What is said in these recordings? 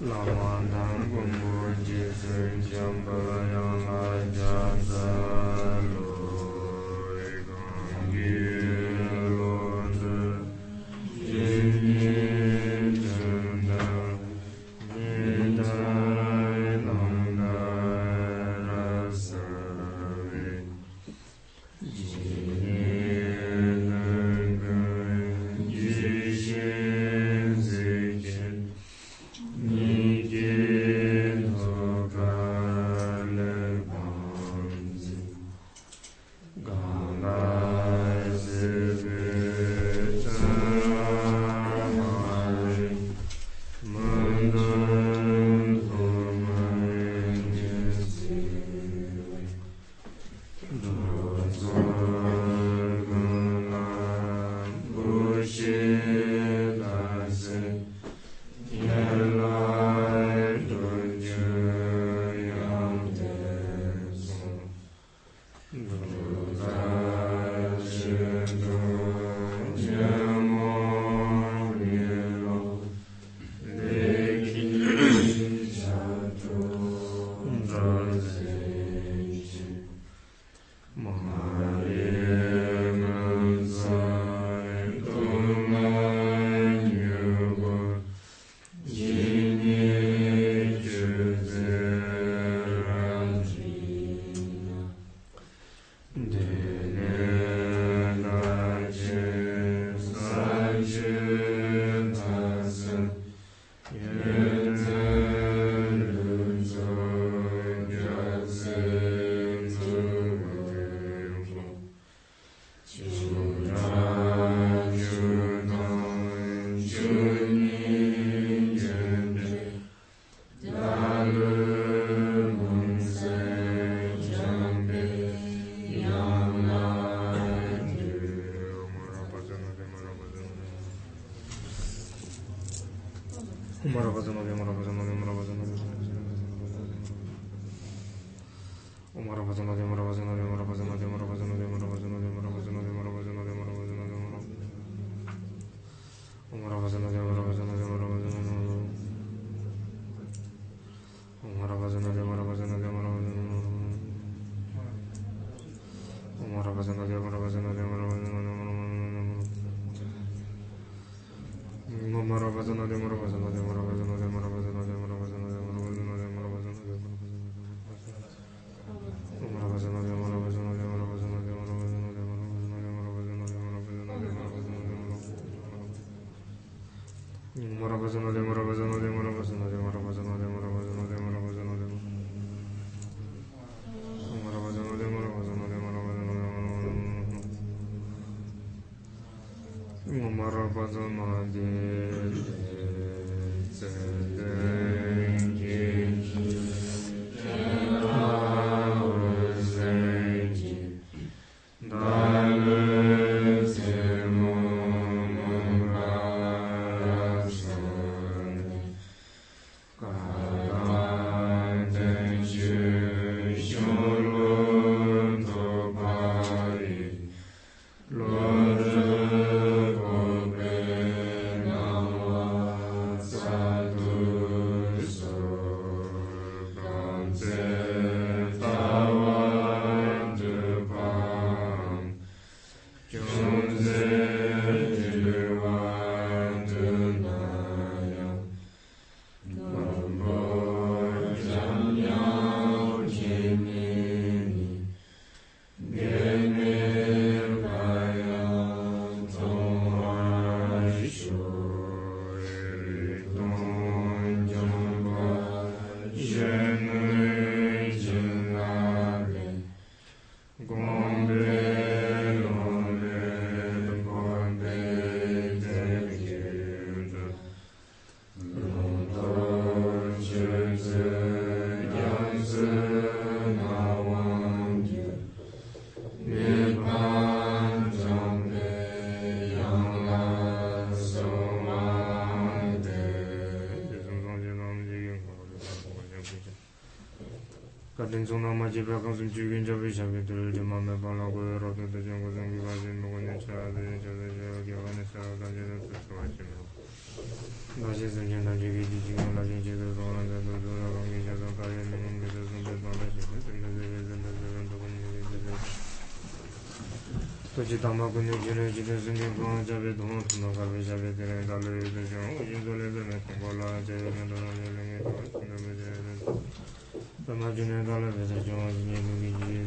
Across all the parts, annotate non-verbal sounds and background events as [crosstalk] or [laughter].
老汉谈古木，几声江白，杨家三路一空虚。ربزون وليم ربزون Aten tsung na ma che pe kang sum chu kyun cha pe shang pe tu lu ma me pa la go yo ro tu tu chung ku zang ki pa chen mu gu ne cha tu yin cha tu cha ki pa ne cha tu tam che tu tu su ma che me Da che sun chen tam che ki chi chi kong la chen che tu song lan cha tu tu la kong ki cha tu pa ye me kong ki tu sung pe song la che pe sun tu se pe sun tu se sun tu kun ye pe se pe Tu chi tam pa kun ye chi re chi tu sun ki kong cha pe tu hong tu na ka pe cha pe te re da le ye tu chung u chi tu le tu me kong pa la cha ye me tu la ye le me tu ma chi na me che Samajuna kala vesa chonga vinye mungi jiye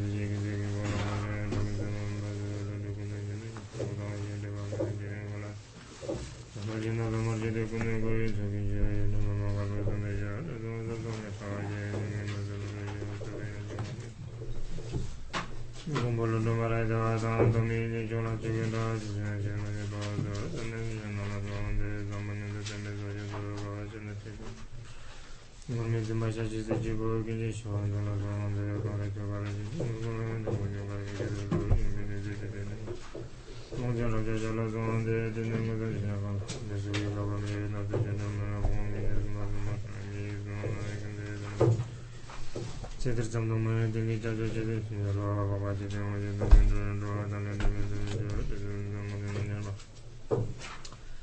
제대로 잡는 거는 되게 자주 제대로 신경을 봐봐 제대로 이제 너무 힘들어 너무 힘들어 너무 힘들어 너무 힘들어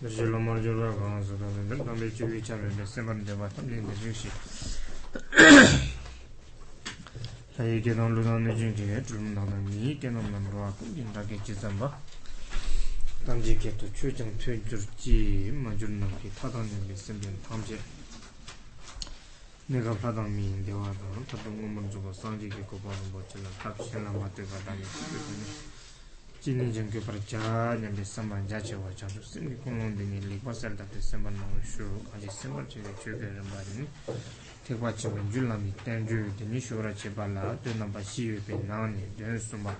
dhirjilo marjilo kaa sada dhir dhambe chubi chambe dhe sembar dheba tamli dhe zhigshi sayi ke dham ludhan dhe jing ke dhulm dhagda mi ke dham dham rwa kum jin dhake chi zamba tamji ke to chu chang pyo jur chi ma jur nam ki thadang dhe dhe semben tamje nega pradang mi dewa dhang tatung umar zubo sangji ke kopa dhumbo chila tap shenla ma te ka dhani jilin jangyo par jaa nyambi samban jaa chewa chandu singi kunglong dingi likwa saldabdi samban nungu shu kanji sambar chiga chugay rambari tekwa chiga julami tenju dini shura chibala dun namba shiyo pe nani dun sumba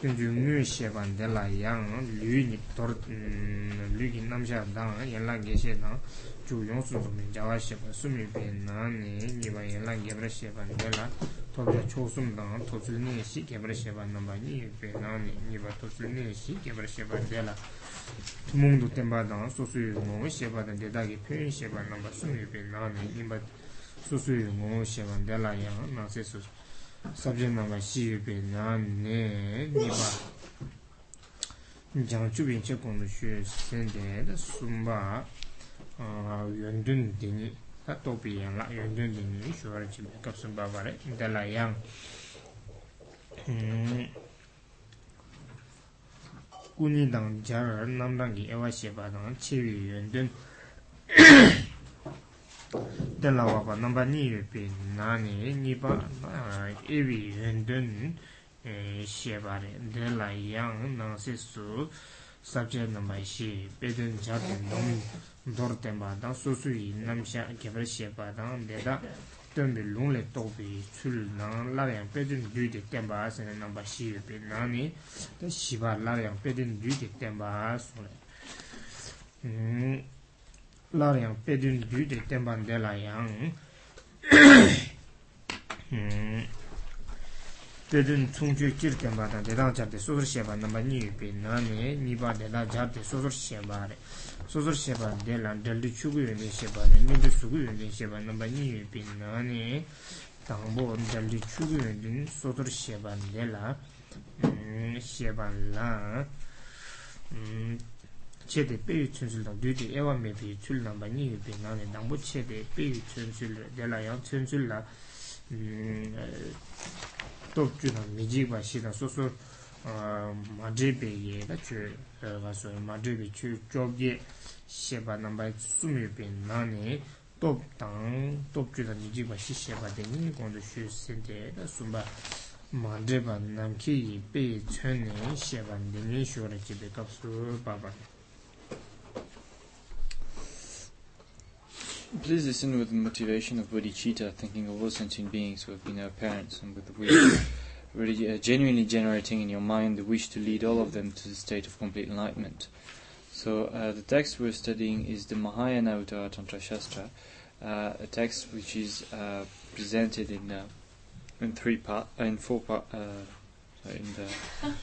kunju ngu sheba dela yang lu ni tor lu ki namsha dang yenla geshe dang chu yongsu sumi jawa sheba sumi pe na ni niba yenla gebra sheba dela tobya chosum dang tosul ni shi gebra sheba namba ni pe na ni niba tosul ni shi gebra sheba dela mungdu tenpa dang susu yu ngu sheba dang dedagi pe sheba namba sumi pe na ni niba susu yu ngu sheba dela yang na se susu sabzhe nama shibe nane nipa. Jang chubin che kondu shue sende da sumba yondun dini ta topi yang la yondun dini shuwar chibe kap sumba bare dala yang. Hmm. Kuni dang jar namdangi ewa sheba dang chewe yondun. [coughs] ten la wapa namba ni yupi nani nipa ewi yendun sheba re ten yang nang su sabche namba shi pedun chaten nom dor tenpa dang su su yi namsha kebar sheba dang deda tenbi lung le tokpi chul nang la yang pedun du de tenpa asene namba shi yupi nani ta shiba la yang pedun du de tenpa asene lār yāng pēdīn jū tē tēmbān dē lā yāng pēdīn tsūng chū kīr tēmbā tā dē dāng chār tē sōsor shēbā nāmbā nī yu pē nā nē nī bā dē dāng chār tē sōsor shēbā rē sōsor shēbā dē lā dēl dī chū gu yu dē shēbā nē nī dī sū gu yu dē shēbā nāmbā nī yu pē nā nē dāng bō dēl dī chū gu yu dē sōsor shēbā dē lā shēbā lā 체대 빼유 춘술도 뒤뒤 에와 메비 출남바 니유 비나네 남부 체대 빼유 춘술 데라야 춘술라 음 또주나 미지바 시다 소소 어 마제베게 다추 가서 마제베 추 쪽게 셰바 남바 수미 비나네 또당 또주나 미지바 시셰바 데니 공도 슈센데 다 숨바 마제바 남키 빼 춘네 셰바 데니 쇼라 집에 갑수 바바 Please listen with the motivation of bodhicitta, thinking of all sentient beings who have been our parents, and with the wish, [coughs] really, uh, genuinely generating in your mind the wish to lead all of them to the state of complete enlightenment. So uh, the text we're studying is the Mahayana Uttara Tantra Shastra, uh, a text which is uh, presented in uh, in three part, in four part, in the [laughs]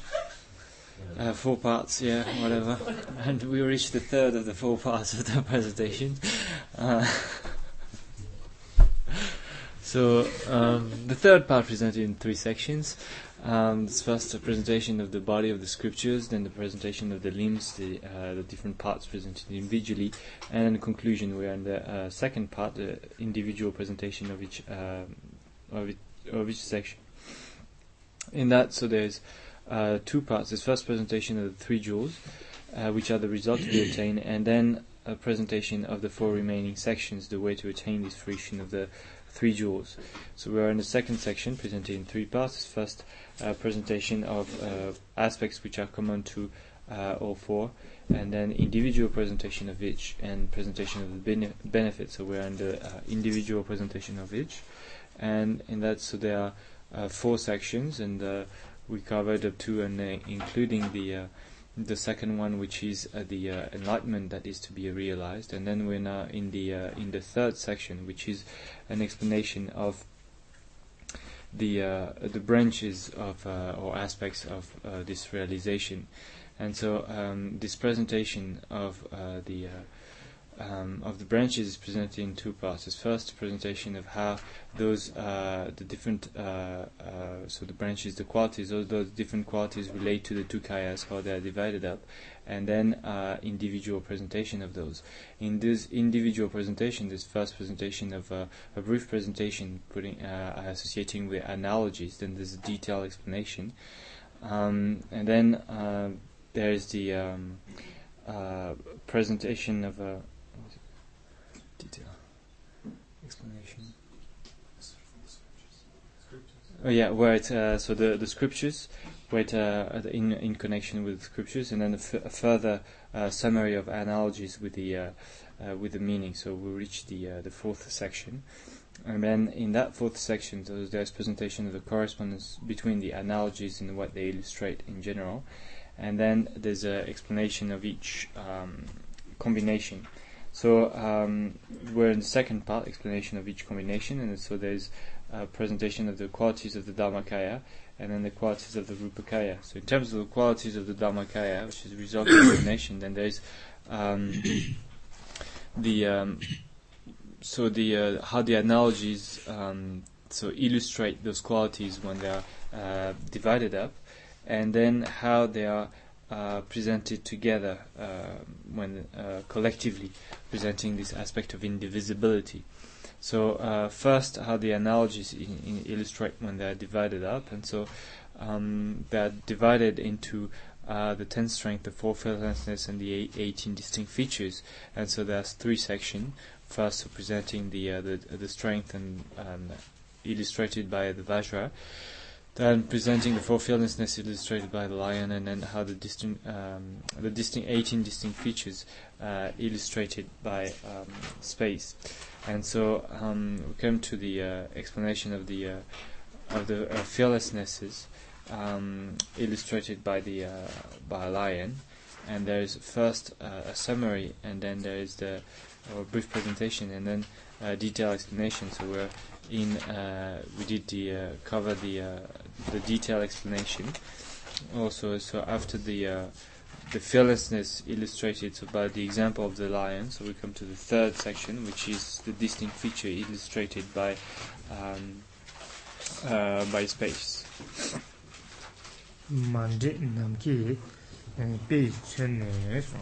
uh, four parts, yeah, whatever. [laughs] And we reached the third of the four parts of the [laughs] presentation. Uh, [laughs] so um, the third part presented in three sections. Um, first a presentation of the body of the scriptures, then the presentation of the limbs, the, uh, the different parts presented individually, and in conclusion we are in the uh, second part, the individual presentation of each uh, of, it, of each section. In that, so there's uh, two parts. This first presentation of the three jewels, uh, which are the result to be attained, and then a presentation of the four remaining sections, the way to attain this fruition of the three jewels. So we are in the second section, presented in three parts. First, uh, presentation of uh, aspects which are common to uh, all four, and then individual presentation of each, and presentation of the bene- benefits. So we are in the uh, individual presentation of each, and in that, so there are four sections, and we covered up to and including the the second one, which is uh, the uh, enlightenment that is to be realized, and then we're now in the uh, in the third section, which is an explanation of the uh, the branches of uh, or aspects of uh, this realization, and so um, this presentation of the um, of the branches is presented in two parts. It's first a presentation of how those uh, the different uh, uh, so the branches, the qualities, those, those different qualities relate to the two kayas, how they are divided up, and then uh, individual presentation of those. In this individual presentation, this first presentation of uh, a brief presentation, putting uh, associating with analogies, then there's a detailed explanation, um, and then there is the um, presentation of a detail. Explanation. Oh yeah, where it uh, so the the scriptures, where it, uh, in in connection with the scriptures, and then a, f- a further uh, summary of analogies with the uh, uh, with the meaning. So we reach the uh, the fourth section, and then in that fourth section, there's presentation of the correspondence between the analogies and what they illustrate in general, and then there's an explanation of each um, combination. So um, we're in the second part, explanation of each combination, and so there's a presentation of the qualities of the Dharmakaya and then the qualities of the Rupakaya. So in terms of the qualities of the Dharmakaya, which is the result of combination, then there's um, the um, so the uh, how the analogies um, so illustrate those qualities when they are uh, divided up, and then how they are uh, presented together uh, when uh, collectively presenting this aspect of indivisibility. So uh, first, how the analogies in, in illustrate when they are divided up, and so um, they are divided into uh, the ten strength, the four fearlessness, and the eight, eighteen distinct features. And so there's three sections. First, presenting the the, the strength and um, illustrated by the Vajra then presenting the four fearlessness illustrated by the lion, and then how the distinct, um, the distinct 18 distinct features uh, illustrated by um, space. And so um, we come to the uh, explanation of the uh, of the uh, fearlessnesses um, illustrated by the uh, by a lion. And there is first a summary, and then there is the brief presentation, and then a detailed explanation. So we're in we did the cover the the detailed explanation. Also, so after the the fearlessness illustrated so by the example of the lion. So we come to the third section, which is the distinct feature illustrated by um, uh, by space. Mande namki eh, pe chen ne so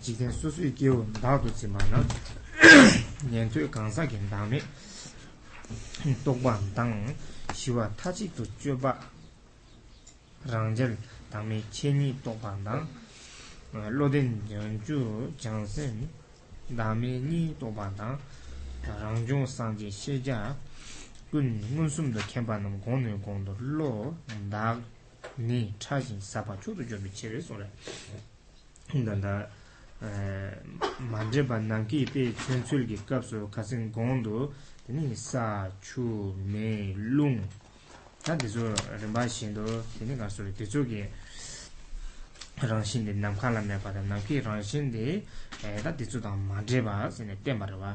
ji den su su ge wo da du ji ma na. [coughs] Nian zui gang sa gen da me to guan dang xi wa ta ji du jue ba rang jel da me chen ni to guan dang 로덴 연주 장센 다메니 도바다 랑종 상제 시자 군 문숨도 캠바는 공의 공도 로 나니 차진 사바 주도 좀 미치를 소래. 근데다 만제 반난기 비 춘출기 값소 가진 공도 되니 사추메 룽. 다디조 르마신도 되니 가서 디조기 rāngshīn dī nāmkhā lā mē pārā, nāmkhī rāngshīn dī tā tīchū tāng mā dhēbā, sīne tēmbā rāvā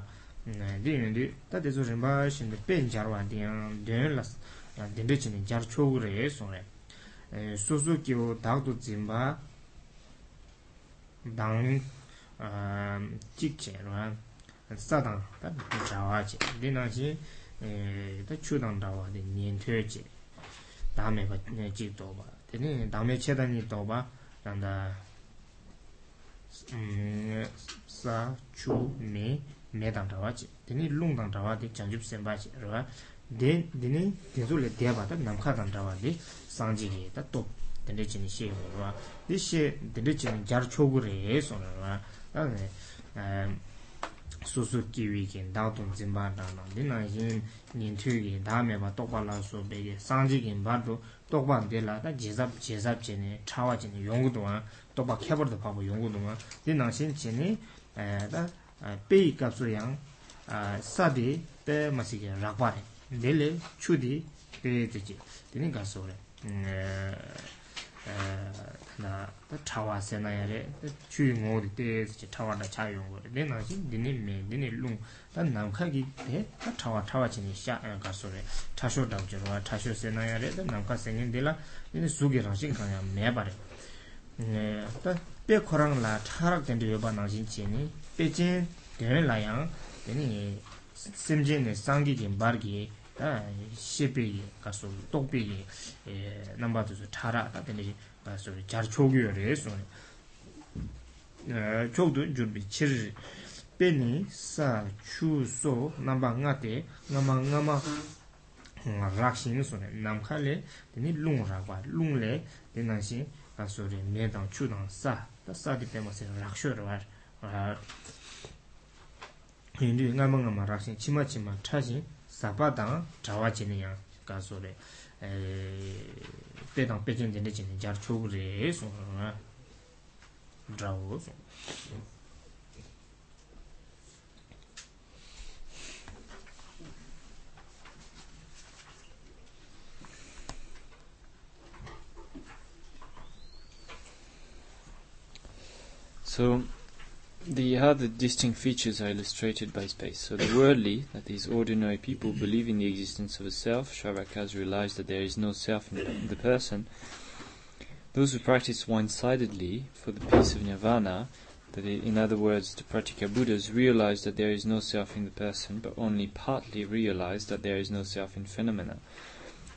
dī yin dī, tā tīchū rīmbā shīn dī pēn jārvā dī yāng dēn lā dēn dī chīn dī jār chōg rē sōng rē. Sū sū kī wō dāg tū dzīmbā dāng jīg chē rā sā tāng tā rāvā chē, dī nā shī tā chū tāng rāvā dī nian tū chē. Dāme bā jīg tō bā, dī nī dāme chē tā nī tō bā. 난다. sa chu me me dang dawa chi dini lung dang dawa di jangjub senpa chi rwa dini dinzu le deba tab namkha dang dawa di sangji ge ta top dini chini she go rwa di she dini chini jar chogu re son rwa su su kiwi gen dang tong zimba dang dang dina yin nin tu ge da me ba tokwa la su be ge sangji gen ba do 똑밤 될라 다 제잡 제잡 전에 차와 전에 용구도와 똑바 캐버도 파고 용구도와 이 나신 전에 에다 페이 값소양 아 사디 때 마시게 라바레. 넬레 추디 되지. 되는 가서래. 에 나 차와 세나야레 추이 모디 때 차와다 차용 거 내가 진 니니 메 니니 룽단 남카기 때 차와 차와 진이 샤 가소레 차쇼 담저와 차쇼 세나야레 남카 생인데라 니니 수게랑 신카야 매바레 네다 빼코랑 라 차락 된데 여바 나진 진이 빼진 되라양 니니 심진의 상기진 바르기 shibi kaso tokbi namba tuzo chara tatani kaso jar chogyo re so chogdo jurbi chiri peni sa chu so namba nga te ngama ngama rakshin so namka le teni lung rakwa lung le tena si kaso re me dang chu dang sa ta sa di pema se raksho rwa hindi ngama ngama rakshin chima chima chashin sāpa 자와 지니야 가소레 에 때당 빼진 되는 지는 잘 초그레 소나 드라우 So The other distinct features are illustrated by space. So the worldly, that is, ordinary people, believe in the existence of a self. Shravakas realize that there is no self in the person. Those who practice one-sidedly for the peace of nirvana, that is, in other words, the Pratyeka Buddhas, realize that there is no self in the person, but only partly realize that there is no self in phenomena.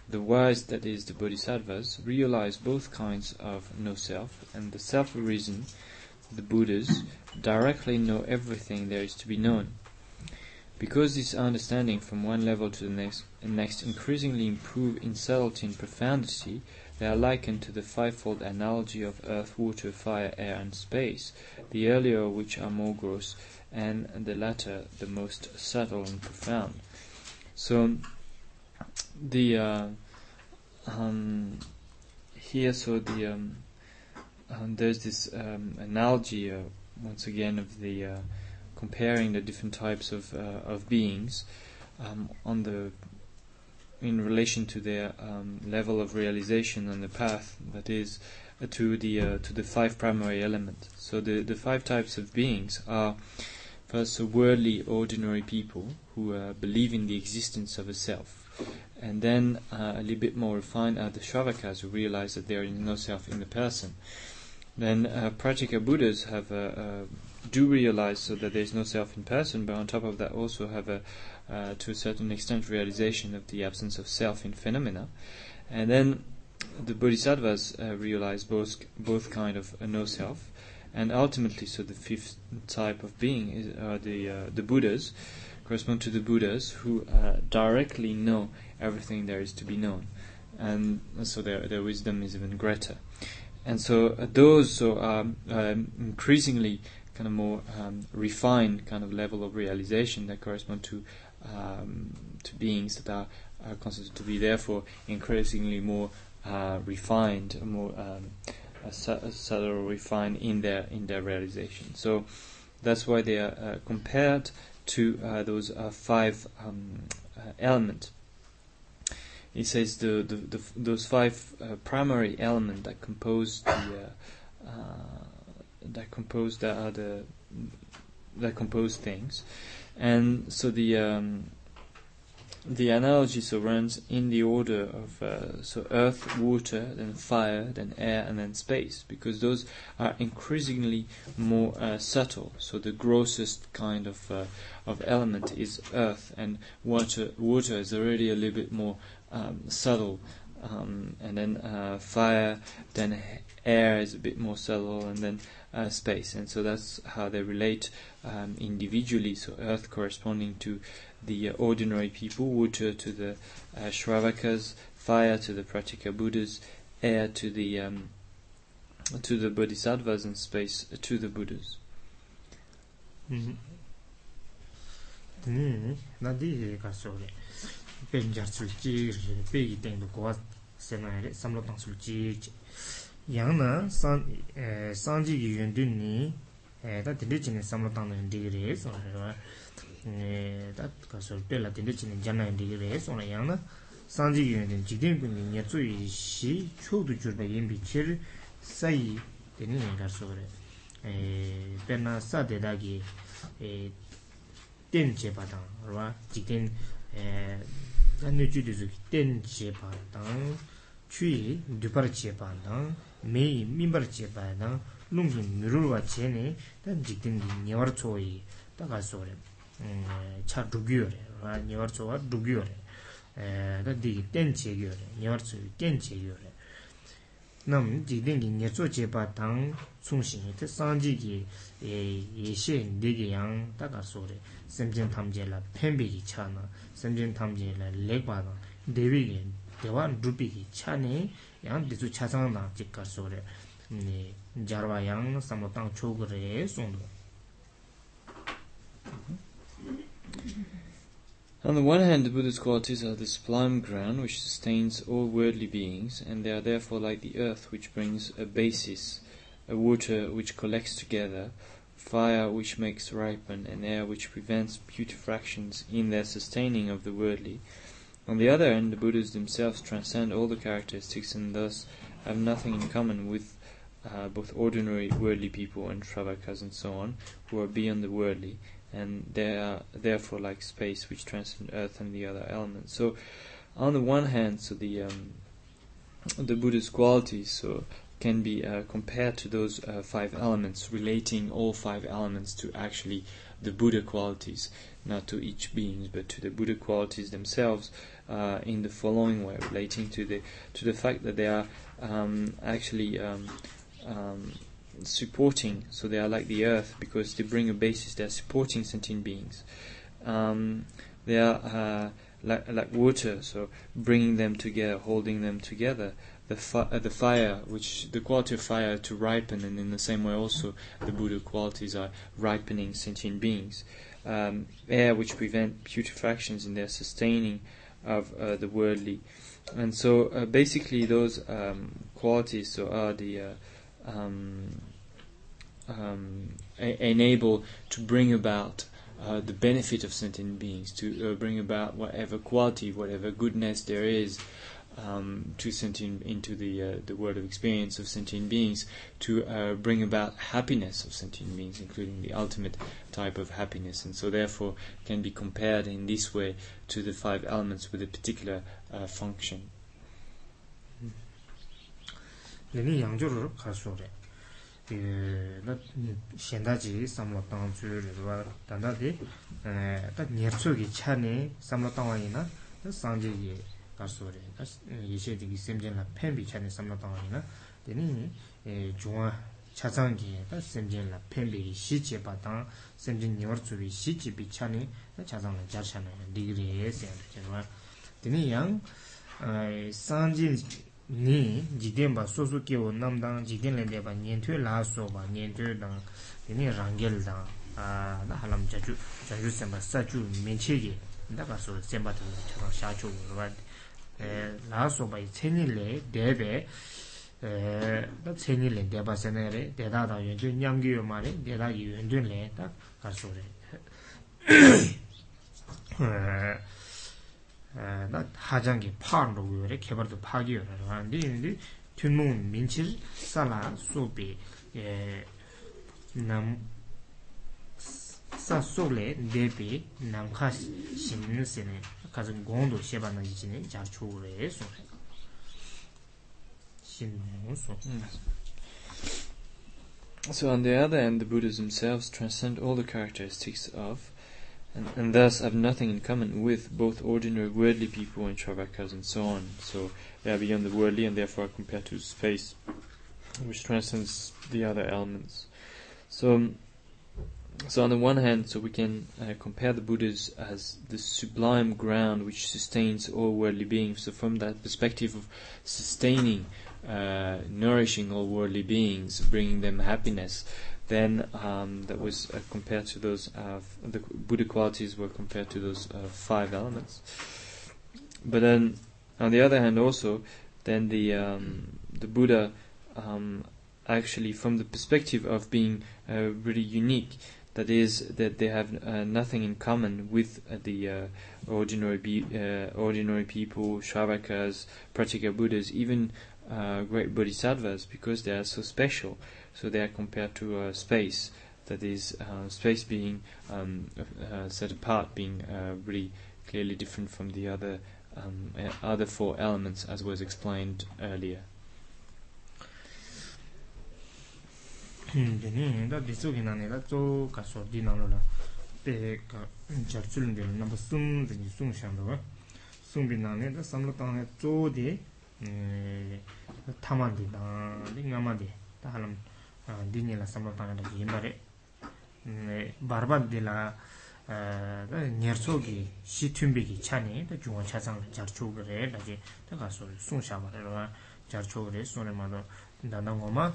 The wise, that is, the Bodhisattvas, realize both kinds of no self, and the self-reason, the Buddhas, directly know everything there is to be known. Because this understanding from one level to the next, next increasingly improve in subtlety and profundity, they are likened to the fivefold analogy of earth, water, fire, air, and space, the earlier which are more gross, and the latter the most subtle and profound. So, the uh, um, here, so the um, um, there's this um, analogy. Uh, once again of the uh, comparing the different types of uh, of beings um, on the in relation to their um, level of realization on the path that is uh, to the uh, to the five primary elements. So the the five types of beings are first so worldly ordinary people who believe in the existence of a self. And then uh, a little bit more refined are the Shravakas who realize that there is no self in the person then uh, Pratyeka Buddhas have uh, uh, do realize so that there is no self in person, but on top of that also have a uh, to a certain extent realization of the absence of self in phenomena, and then the Bodhisattvas uh, realize both both kind of no self, and ultimately, so the fifth type of being is the the Buddhas correspond to the Buddhas who directly know everything there is to be known, and so their their wisdom is even greater. And so uh, those are um, increasingly kind of more um, refined kind of level of realization that correspond to um, to beings that are, considered to be therefore increasingly more uh, refined, more um, subtle, refined in their in their realization. So that's why they are uh, compared to uh, those uh, five um, uh, elements he says the, the, the those five uh, primary elements that compose the uh, uh, that compose the other that compose things, and so the um, the analogy so runs in the order of uh, so earth, water, then fire, then air, and then space, because those are increasingly more uh, subtle. So the grossest kind of uh, of element is earth, and water. Water is already a little bit more um, subtle, um, and then uh, fire, then air is a bit more subtle, and then uh, space. And so that's how they relate um, individually. So earth corresponding to the ordinary people, water to the uh, Shravakas, fire to the Pratyeka Buddhas, air to the um, to the Bodhisattvas, and space to the Buddhas. 음. pen jar sul chi pe gi teng do kwa se na re sam lo tang sul chi yang na san san ji gi yun dun ni ta tin de chin sam lo tang den de re so ra ta ka sul pe la tin de chin jan na de re so na yang na san ji gi yun den ji den gun ni ye zu yi shi chu du jur ba yin bi chi sai de ni ga so re pen na sa de da gi ten che pa tang ra ji ten nyo chu dhizu ten che pa tang, chui dhupar che pa tang, mei mimbar che pa tang, lungzu mirurwa che ne, tan jikten di nyewar tso yi, taga so re, eh, cha dhugyo re, nyewar tso wa dhugyo re, eh, tan digi ten che gyo re, nyewar tso yi ten che gyo re, nam jikden ki nyecho chepa tang tsungshin te sanji ki e yeshe degi yang taka sore semchen tamje la penpe ki cha na semchen tamje la lekpa na dewi ki dewa drupi ki cha ne yang dizu cha sang na jikka sore jarwa yang samotang chogre sondo On the one hand, the Buddha's qualities are the sublime ground which sustains all worldly beings, and they are therefore like the earth which brings a basis, a water which collects together, fire which makes ripen, and air which prevents putrefaction in their sustaining of the worldly. On the other hand, the Buddhas themselves transcend all the characteristics and thus have nothing in common with uh, both ordinary worldly people and Shravakas and so on, who are beyond the worldly, and they are therefore like space which transcends earth and the other elements. So, on the one hand, so the um, the Buddha's qualities, so can be uh, compared to those uh, five elements, relating all five elements to actually the Buddha qualities, not to each being, but to the Buddha qualities themselves, uh, in the following way, relating to the to the fact that they are um, actually um, um, supporting, so they are like the earth because they bring a basis. They are supporting sentient beings. Um, they are uh, like like water, so bringing them together, holding them together the fi- uh, the fire, which the quality of fire to ripen, and in the same way also the Buddha qualities are ripening sentient beings. Um, air, which prevent putrefactions in their sustaining of uh, the worldly, and so uh, basically those um, qualities so are the uh, um, um, enable to bring about. Uh, the benefit of sentient beings to uh, bring about whatever quality, whatever goodness there is um, to sentient into the uh, the world of experience of sentient beings to uh, bring about happiness of sentient beings, including the ultimate type of happiness, and so therefore can be compared in this way to the five elements with a particular uh, function. lili yangchur kaso re na shendaji samlo tang tsu rizwa tanda di ta nyertsu ki chani samlo tangwa ina ta sangje ki kaso re ta yeshe digi semjen la penpi chani samlo tangwa ina dini juwa chachang ki ta semjen la penpi ki shi che pa tang semjen nyawar tsu ki shi che pi chani ta chachang la jar chani digri e sen dini yang sangje ni jikden ba sosu kiwo namdang jikden lende ba nyentwe la so ba nyentwe dang dini rangel dang da halam jachu jachu senpa sachu menche ge da ka so senpa tang chakang shachu warwa la so ba i ceni le debe da ceni le deba sena re deda da yuandun nyamgi yo ma re deda ki yuandun le da ka so re 나 하장기 파로 요래 개발도 파기요라 하는데 근데 튠몽 민칠 살라 소비 에남 sa sokle depe namkha shimnu sene kaza gondo sheba na ichine jar chogre so shimnu so So on the other hand, the Buddhas themselves transcend all the characteristics of, and, and thus have nothing in common with both ordinary worldly people and Shravakas and so on. So they are beyond the worldly and therefore are compared to space, which transcends the other elements. So, so on the one hand, so we can uh, compare the Buddhas as the sublime ground which sustains all worldly beings. So from that perspective of sustaining, uh, nourishing all worldly beings, bringing them happiness, then um, that was uh, compared to those uh, the Buddha qualities were compared to those uh, five elements. But then, on the other hand, also, then the um, the Buddha um, actually, from the perspective of being uh, really unique, that is that they have uh, nothing in common with uh, the ordinary be- ordinary people, Shravakas, Pratyeka Buddhas, even great bodhisattvas, because they are so special. So they are compared to uh, space, that is, uh, space being um, uh, set apart, being uh, really clearly different from the other um, e, other four elements, as was explained earlier. Hmm, dini da disu ki nani la tso ka so di nalo la. Pe ka jar tsul ndi namba sung dini sung shangdo wa. Sung bi nani da samlo tangne tso di taman di da di ngama di da halam dini la samba panga dhaki inbari barbar di la nyerso ki shi tunbi ki chani da gyunga chasang jar chogare dhaki dhaka sori sung shabare rwa jar chogare sori mado danda ngoma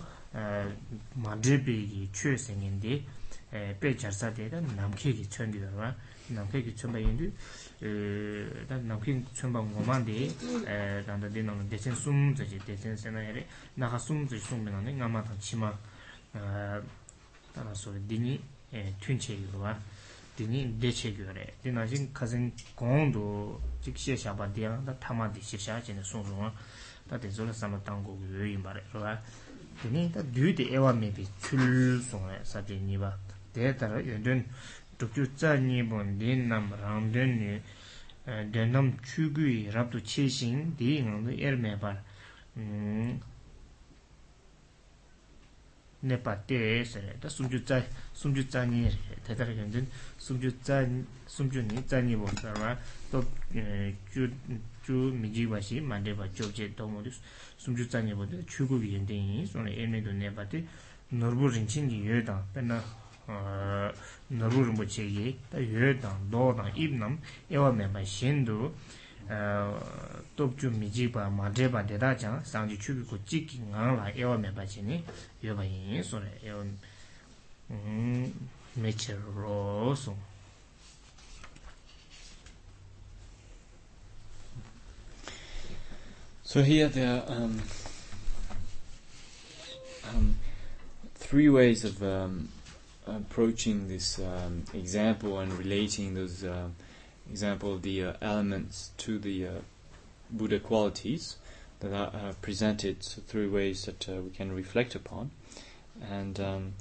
madribi ki chwe sengin di pe jarsa di da namke ki chondi rwa namke ki chomba yindu da namke ki chomba ngoma di danda di nang dechen sum zaji dechen sena ere naka sum zaji sum bina ngama tang chima tāna sō dīni tūn chē yuwa dīni dē chē yuwa rē dīna jīng kāzhīn gōng dō jīg xie xia bā dīyā dā tāma dī xie xia jīne sōng rōng dā dē zō rā sāma tāng gō yuwa yuwa rē rō rā dīni dā dū dē ewa mē bī kūl sōng rē sā dī nī bā dē tā rā yuwa dōn dōk chū tsā nī bōn dī nām rāng dōn nī dōn nām chū gui rāb dō chē xīng dī ngāng dō er mē bā nepa te sere, ta sumju tsa, sumju tsa nyi re, tatara kanzin sumju tsa, sumju nyi tsa nyi bo sarwa, to eh, kyu miji bashi mande ba jobje tomo dis, sumju tsa nyi bo de chugu bi yende yi, sona ene do nepa te norbu rinchin ki yoy dang, pena ah, norbu rinpo che ye, ta yoy dang, do dang, ib nam, ewa me ba shen do, chu mi topchu mijikpa madrepa deda chang sangji chubi ku chiki ngang la ewa mepa chini yoba yin sore ewa meche ro sung So here there are um, um, three ways of um, approaching this um, example and relating those uh, example of the uh, elements to the uh, Buddha qualities that are uh, presented. Three ways that uh, we can reflect upon, and um,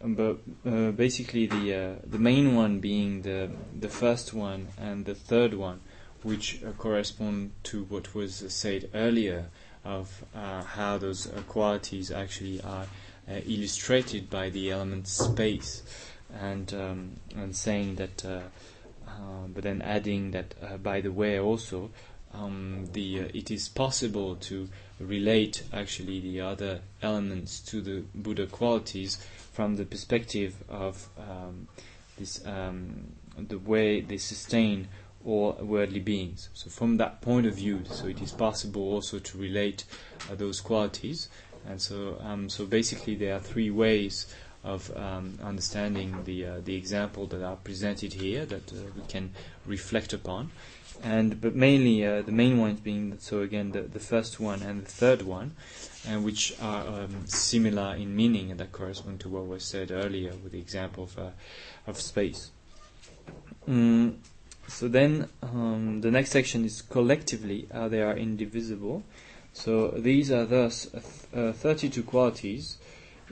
but uh, basically the the main one being the the first one and the third one which correspond to what was said earlier of how those qualities actually are illustrated by the element space, and um, and saying that, but then adding that by the way also. Um, the it is possible to relate actually the other elements to the Buddha qualities from the perspective of um, this um, the way they sustain all worldly beings. So from that point of view, so it is possible also to relate uh, those qualities. And so, um, so basically, there are three ways of um, understanding the uh, the example that are presented here that uh, we can reflect upon. And but mainly uh, the main ones being so again the, the first one and the third one, and which are um, similar in meaning and that correspond to what was said earlier with the example of uh, of space. Mm. So then um, the next section is collectively how they are indivisible. So these are thus uh, 32 qualities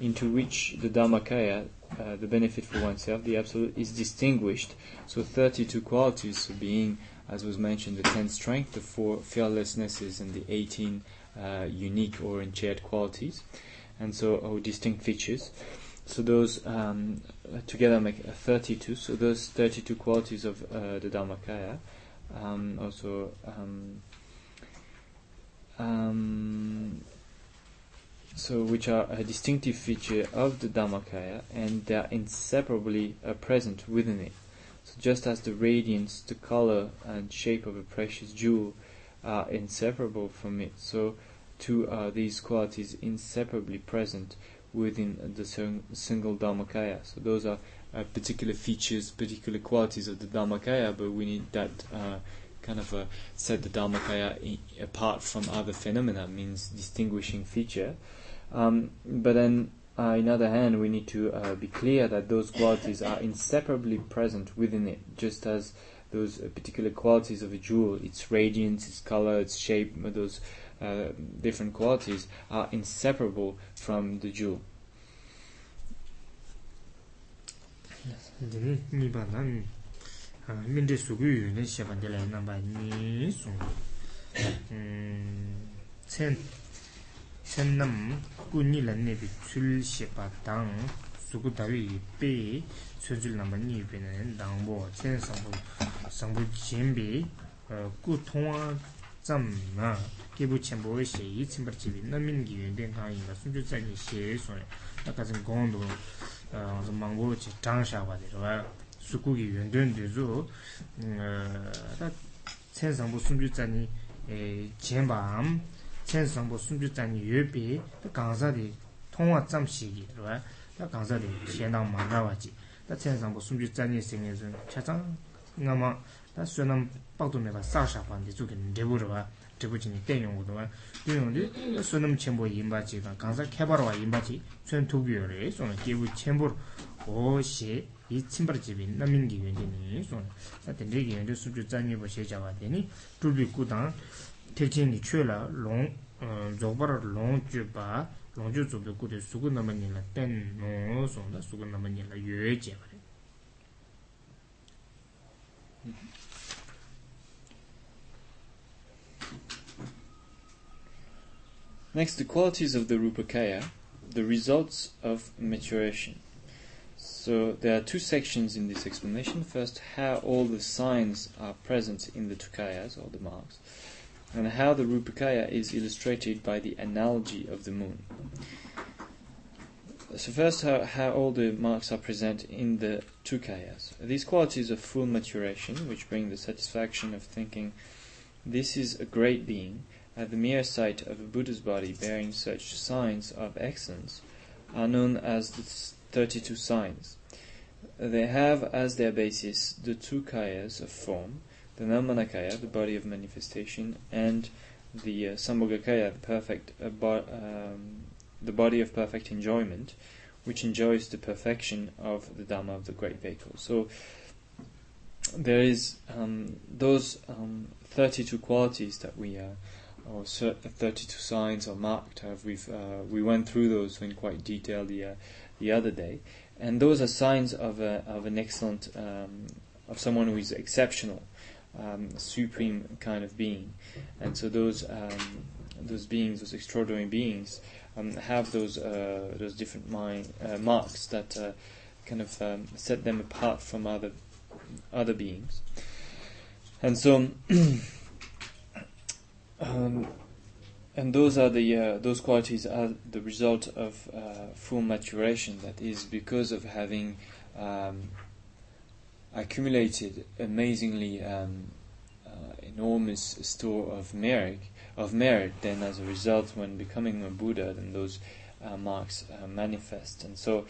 into which the Dharmakaya uh, the benefit for oneself, the absolute, is distinguished. So 32 qualities being, as was mentioned, the 10 strength, the 4 fearlessnesses, and the 18 uh, unique or unshared qualities, and so or distinct features. So those um, together make 32. So those 32 qualities of uh, the Dharmakaya um, also um, um, so which are a distinctive feature of the Dharmakaya and they are inseparably uh, present within it. So just as the radiance, the color and shape of a precious jewel are inseparable from it, so too are these qualities inseparably present within the single Dharmakaya. So those are uh, particular features, particular qualities of the Dharmakaya, but we need that uh, kind of uh, set the Dharmakaya I- apart from other phenomena, means distinguishing feature. Um, but then, uh, in other hand, we need to uh, be clear that those qualities are inseparably present within it, just as those uh, particular qualities of a jewel, its radiance, its color, its shape, those uh, different qualities are inseparable from the jewel. shen kuni la nebi chul shepa dang suku dawi pe chul namba nyi pe nani dangbo chen sangbo sangbo jenbe ku tongwa tsam na kebu chenpo we she yi tsimbar chibi namin gi yun den kaan yinba sunju tsanyi she sonye na kazin gondo mangbo che dang shaba de rwa suku gi yun den de zo chen sangbo sunju tsanyi jenba am 어다 천상부 순주자니 에 젠밤 천상부 순주자니 예비 강사디 통화 잠시기 와 강사디 현당 만나와지 다 천상부 순주자니 생에서 차장 나마 다 수남 박도메가 사샤반데 주게 데부르와 데부진이 땡용고도 와 땡용데 수남 첨부 임바지가 강사 개발와 임바지 전 두비요래 손에 기부 첨부 오시 이 침버집이 남인기原因이 손 사태 내게 연도 수주 잔이 보셔 잡아 되니 두비 구당 tekchen li chwe la long eh, zogbar long ju ba long ju zubda kude sugu nama nila ten no songda sugu nama nila yue je bari Next, the qualities of the Rupakaya, the results of maturation. So there are two sections in this explanation. First, how all the signs are present in the Tukayas, or the marks. And how the Rupakaya is illustrated by the analogy of the moon. So first, how, how all the marks are present in the two kayas. These qualities of full maturation, which bring the satisfaction of thinking, this is a great being, at the mere sight of a Buddha's body bearing such signs of excellence, are known as the 32 signs. They have as their basis the two kayas of form, the Nirmanakaya, the body of manifestation, and the uh, Sambhogakaya, the perfect, uh, bo- um, the body of perfect enjoyment, which enjoys the perfection of the Dhamma of the Great Vehicle. So there is um, those um, 32 qualities that we uh, or 32 signs are marked. Have we've uh, we went through those in quite detail the uh, the other day, and those are signs of a, of an excellent um, of someone who is exceptional, um, supreme kind of being, and so those um, those beings, those extraordinary beings, um, have those uh, those different mind, uh, marks that uh, kind of um, set them apart from other other beings, and so. [clears throat] Um, and those are the uh, those qualities are the result of uh, full maturation. That is because of having um, accumulated amazingly um, uh, enormous store of merit. Of merit, then as a result, when becoming a Buddha, then those uh, marks uh, manifest, and so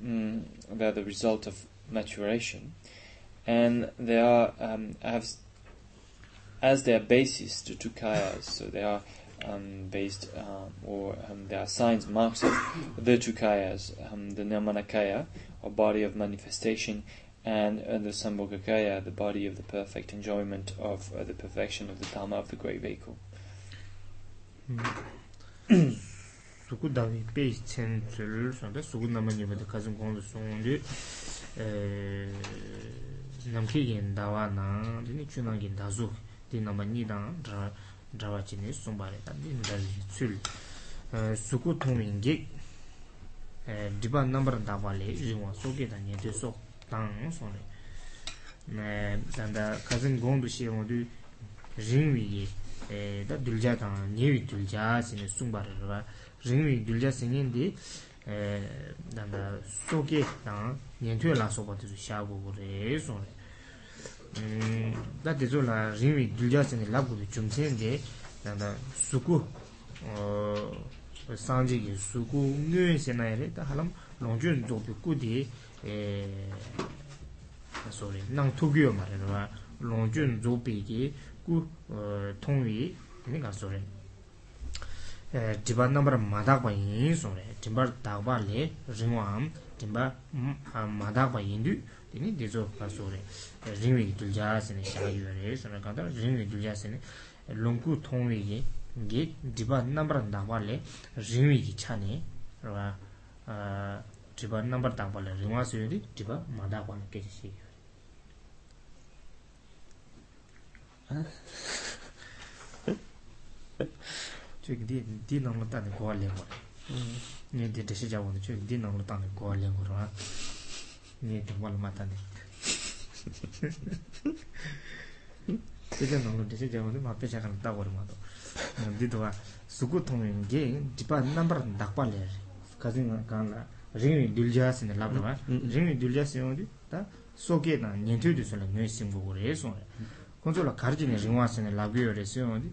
mm, they're the result of maturation, and they are um, have as their basis to two kayas. So they are um, based, um, or um, there are signs, marks of the two kayas, um, the Nirmanakaya, or body of manifestation, and uh, the Sambhogakaya, the body of the perfect enjoyment of uh, the perfection of the Dhamma of the great vehicle. suku dawi page 10 tsulur sonda suku nama nyeba de kazum gongdu songundu eh, namke gen dawa na dini chunang gen dazu di nama nidang drawa chini sumbare ta dini dawi tsul eh, suku tongmin gek eh, diba nambar dawa le yuwa soke da nye de sok tang song ne danda kazin gong bishi yong du ringwi gi e, da dulja tang nyewi dulja sine sungbar rwa ringwi dulja sine di e, danda soke tang nyentwe la soba tizu shabu gu re song mm, da tizu la ringwi dulja sine labu du chumsen di danda suku sanje gi suku ngwe sena yare da halam longchun zobi ku di sorry. nang thugyo mare na longjun zopi ki ku thongwi ni ga sorry. dibar number madak ba yin sorry. dibar dagba le ringwam dibar madak ba yin du ni dezo ga sorry. ringwi dulja sene sha yu re sorry. ga da ringwi dulja sene longku thongwi ki ge dibar number dagba le ringwi ki chane ra dhiba nambar dhagpa la rinwa suyo di dhiba mada kwa na kechi shi [laughs] chuk di di nanglo tani kuwa lengwa mm. nye di dhishi jawa na chuk di nanglo tani kuwa lengwa rwa nye di wal ma tani [laughs] dhiba nanglo dhishi jawa na ma pecha kana dhagwa rima to di dhwa suku thongyo nge dhiba nambar dhagpa la rin kazi nga kaan la 링이 둘자스네 라브라 링이 둘자스용디 다 소게나 년트드스라 뇌심고 그래서 콘솔라 가르지네 링와스네 라비오레스용디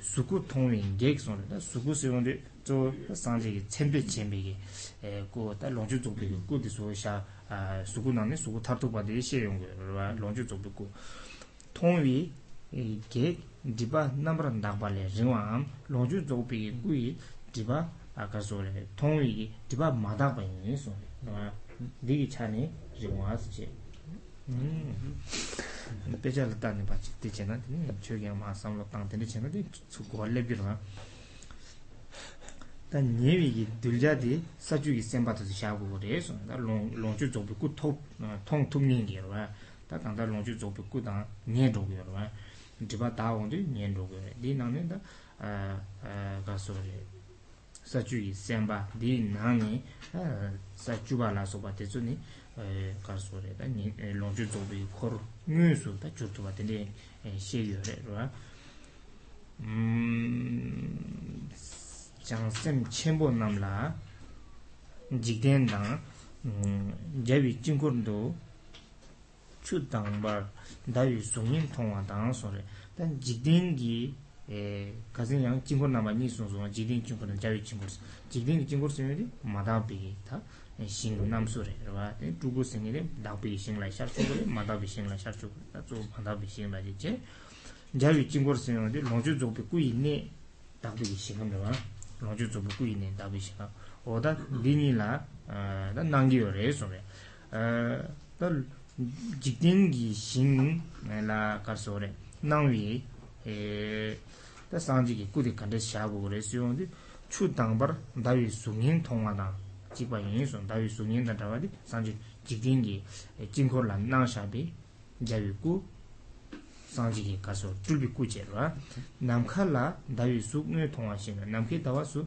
수구 통인 객선다 수구 세운데 저 상제기 챔피 챔비기 에고다 롱주 쪽비 고디소샤 수구나네 수구 타도 바데 시용 거라 롱주 쪽비고 통위 이게 디바 넘버 나발레 링왕 롱주 쪽비 구이 디바 아까 소리 통이 디바 마다 봐요 소리. 나 디기 차니 지와스지. 음. 배절 따니 바치 되잖아 저기 아마 삼로 땅 되는 채널이 수고할래 비라 단 예위기 둘자디 사주기 셈바도 샤고 그래서 나 롱주 좀 붙고 통 통통님 게와. 다 간다 롱주 좀 붙고 다 녀도 그러와. 디바 다온데 녀도 그래 니 나는 다 가서래 사주이 센바 디 나니 사주바 라소바 테주니 가르소레다 니 롱주 조비 코르 뉴스 다 주토바 데니 시요레 로아 음 장셈 쳔보 남라 직된다 제비 찡고도 추당바 다위 송인 통화 당소레 단 직된기 sanji jikdingi jinkor la nang shabi jawi ku sanji ki kaso tulbi ku cherwa namka la dawi su ngay tongwa shinga namki dawa su su ngay dan tawa di dagbi shingla shabi longchu zogbi ku di che shindu ku nivonde tongwa dagi dulje yi rik de la ya namba ni hin de so ne de tar sanji ki kuzu ngay dan di su yin 이제 나 tā sāngchī kī kūdī kāntā shāgu kore siyōng dī chū tāngbar dāwī sūngīn tōngwa dā jīkpa yīn sōng dāwī sūngīn dā dāwa dī sāngchī jīkdīng kī jīngkhor lā nāng shābī jāwī kū sāngchī kī kāsō chūbī kū chē rwa nāmkhā lā dāwī sūngīn tōngwa shīng nāmkhī dāwa sū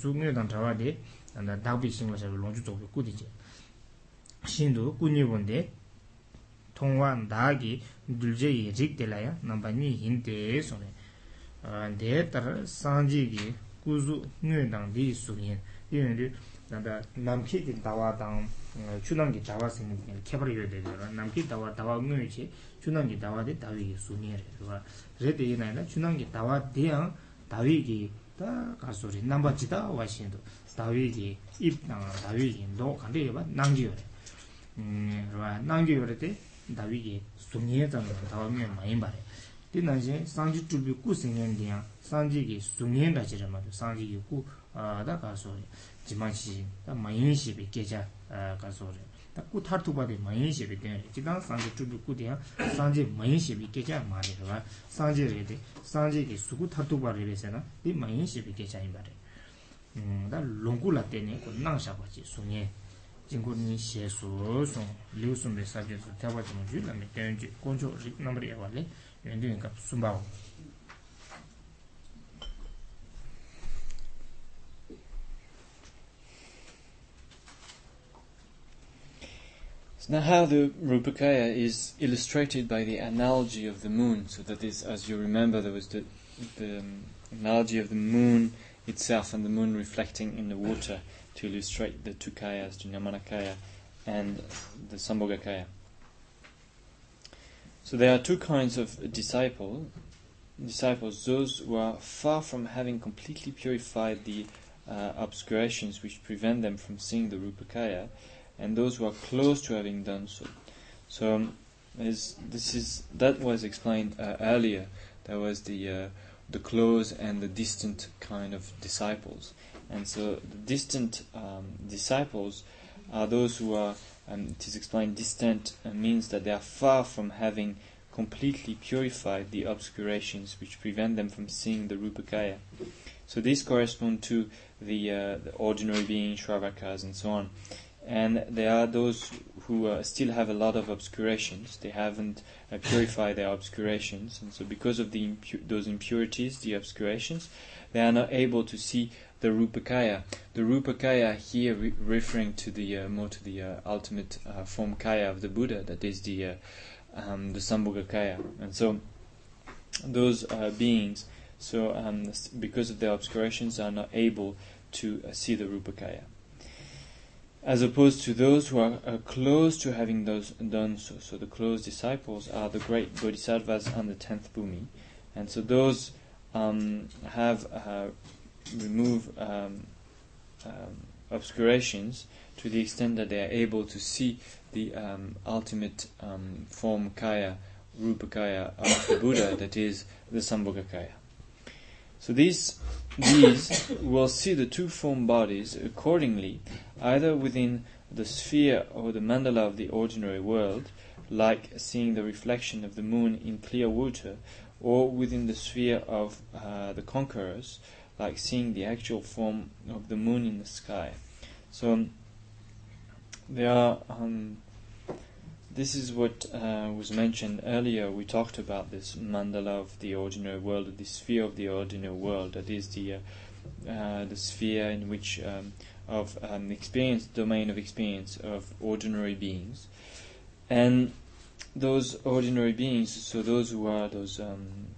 sūngīn dā dāwa dī dāgbī shīng lā shābī lōngchū 다 남키기 다와당 추낭기 다와스니 케버리요데라 남키 다와 다와 응외치 추낭기 다와데 다위기 수니에라 레데이나나 추낭기 다와 대양 다위기 다 가소리 남바지다 와신도 다위기 입당 다위기 너 간데요 남기요래 음 그러나 남기요래데 다위기 수니에다 다와메 많이 바래 디나제 상지 뚜비 꾸생년디야 상지기 수니에다지라마도 상지기 꾸 다 가소리 지만시 다 마인시비 계자 가소리 다 꾸타르투바데 마인시비 데 지단 상지 뚜비 꾸디야 상지 마인시비 계자 마레와 상지레데 상지기 수구 타르투바레베세나 이 마인시비 계자인 바레 다 롱구라 때네 그 낭샤바지 송예 진고니 셰수 송 리우스메 사제스 타바지 뭐 줄라메 텐지 콘조 넘버에 와래 연두인가 숨바오 Now, how the Rupakaya is illustrated by the analogy of the moon. So that is, as you remember, there was the, the um, analogy of the moon itself and the moon reflecting in the water to illustrate the two kayas, the Nirmanakaya and the Sambhogakaya. So there are two kinds of disciple, disciples, those who are far from having completely purified the uh, obscurations which prevent them from seeing the Rupakaya, and those who are close to having done so. So um, is, this is that was explained uh, earlier. There was the uh, the close and the distant kind of disciples, and so the distant um, disciples are those who are. Um, it is explained distant uh, means that they are far from having completely purified the obscurations which prevent them from seeing the Rupakaya. So these correspond to the, uh, the ordinary being, Shravakas, and so on and there are those who uh, still have a lot of obscurations. They haven't uh, purified their obscurations, and so because of impu- those impurities, the obscurations, they are not able to see the Rupakaya. The Rupakaya here re- referring to the uh, more to the uh, ultimate uh, form Kaya of the Buddha, that is the uh, um, the Sambhogakaya, and so those beings, so um, because of their obscurations, are not able to see the Rupakaya as opposed to those who are uh, close to having those done so. So the close disciples are the great bodhisattvas and the tenth bhumi, and so those um, have removed um, um, obscurations to the extent that they are able to see the um, ultimate um, form kaya, rupakaya of the [coughs] Buddha, that is the Sambhogakaya. So these these will see the two form bodies accordingly, either within the sphere or the mandala of the ordinary world, like seeing the reflection of the moon in clear water, or within the sphere of uh, the conquerors, like seeing the actual form of the moon in the sky. So there are um, this is what uh, was mentioned earlier. We talked about this mandala of the ordinary world, the sphere of the ordinary world. That is the uh, uh, the sphere in which um, of um, experience, domain of experience of ordinary beings, and those ordinary beings. So those who are those um,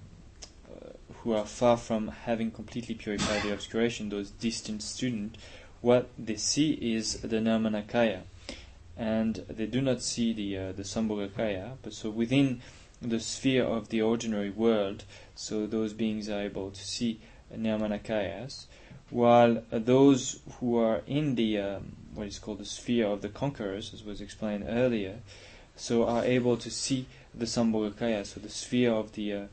who are far from having completely purified the obscuration, those distant students, what they see is the Nirmanakaya and they do not see the uh, the Sambhogakaya, but so within the sphere of the ordinary world, so those beings are able to see Nirmanakayas, while those who are in the um, what is called the sphere of the conquerors, as was explained earlier, so are able to see the Sambhogakaya, so the sphere of the uh,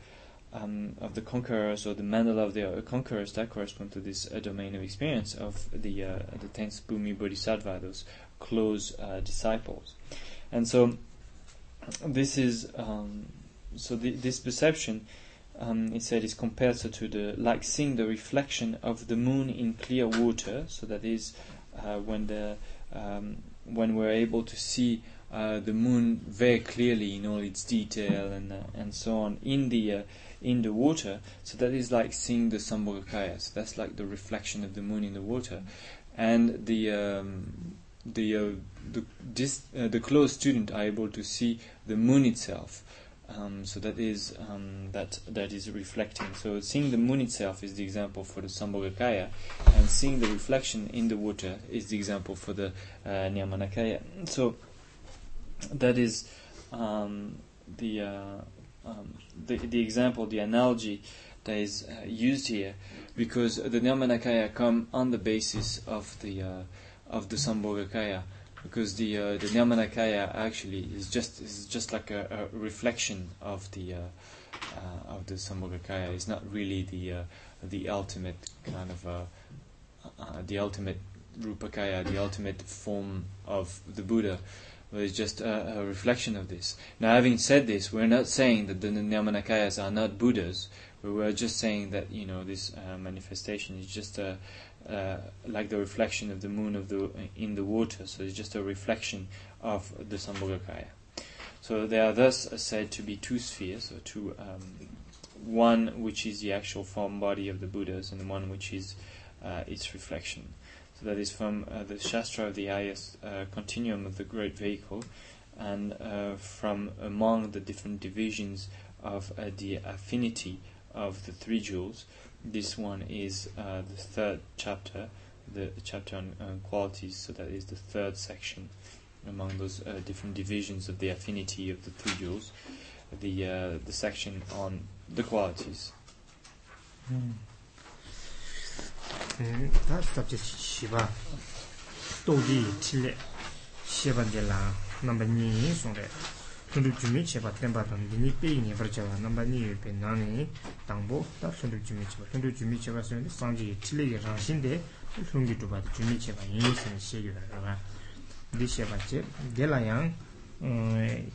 um, of the conquerors or the mandala of the uh, conquerors that correspond to this uh, domain of experience of the uh, the tenth Bhumi Bodhisattva, those close uh, disciples. And so this is um, so the, this perception. Um, it said is compared to the like seeing the reflection of the moon in clear water. So that is uh, when the um, when we're able to see uh, the moon very clearly in all its detail and uh, and so on in the uh, in the water. So that is like seeing the Sambhogakaya. So that's like the reflection of the moon in the water, and the um, the uh, the, dis, uh, the close student are able to see the moon itself. Um, so that is um, that that is reflecting. So seeing the moon itself is the example for the Sambhogakaya, and seeing the reflection in the water is the example for the uh, Nirmanakaya. So that is um, the, uh, um, the the example, the analogy that is uh, used here, because the Nirmanakaya come on the basis of the uh, of the Sambhogakaya because the uh, the Nirmanakaya actually is just is just like a, a reflection of the uh, uh, of the Sambhogakaya. It's not really the uh, the ultimate kind of uh, the ultimate Rupakaya, the ultimate form of the Buddha. But it's just a, a, reflection of this. Now, having said this, we're not saying that the Nirmanakayas are not Buddhas. We were just saying that you know this manifestation is just a uh, like the reflection of the moon of the in the water. So it's just a reflection of the Sambhogakaya. So they are thus said to be two spheres, or two, um, one which is the actual form body of the Buddhas, and one which is uh, its reflection. So that is from uh, the Shastra of the highest uh, continuum of the great vehicle, and uh, from among the different divisions of the affinity of the three jewels. This one is the third chapter, the chapter on, on, qualities, so that is the third section among those uh, different divisions of the affinity of the three jewels, the, uh, the section on the qualities. Mm. 다 잡지 시바. 또디 칠레. 시반데라. 넘바니 송레. tundu jumi cheba tenpa tang dini peyi nyebar cheba namba niyo pe nani tangbo ta tundu jumi cheba tundu jumi cheba suyanda sangji tilegi rangshinde lungi dhubad jumi cheba yin sani sheyo raga di cheba che dela yang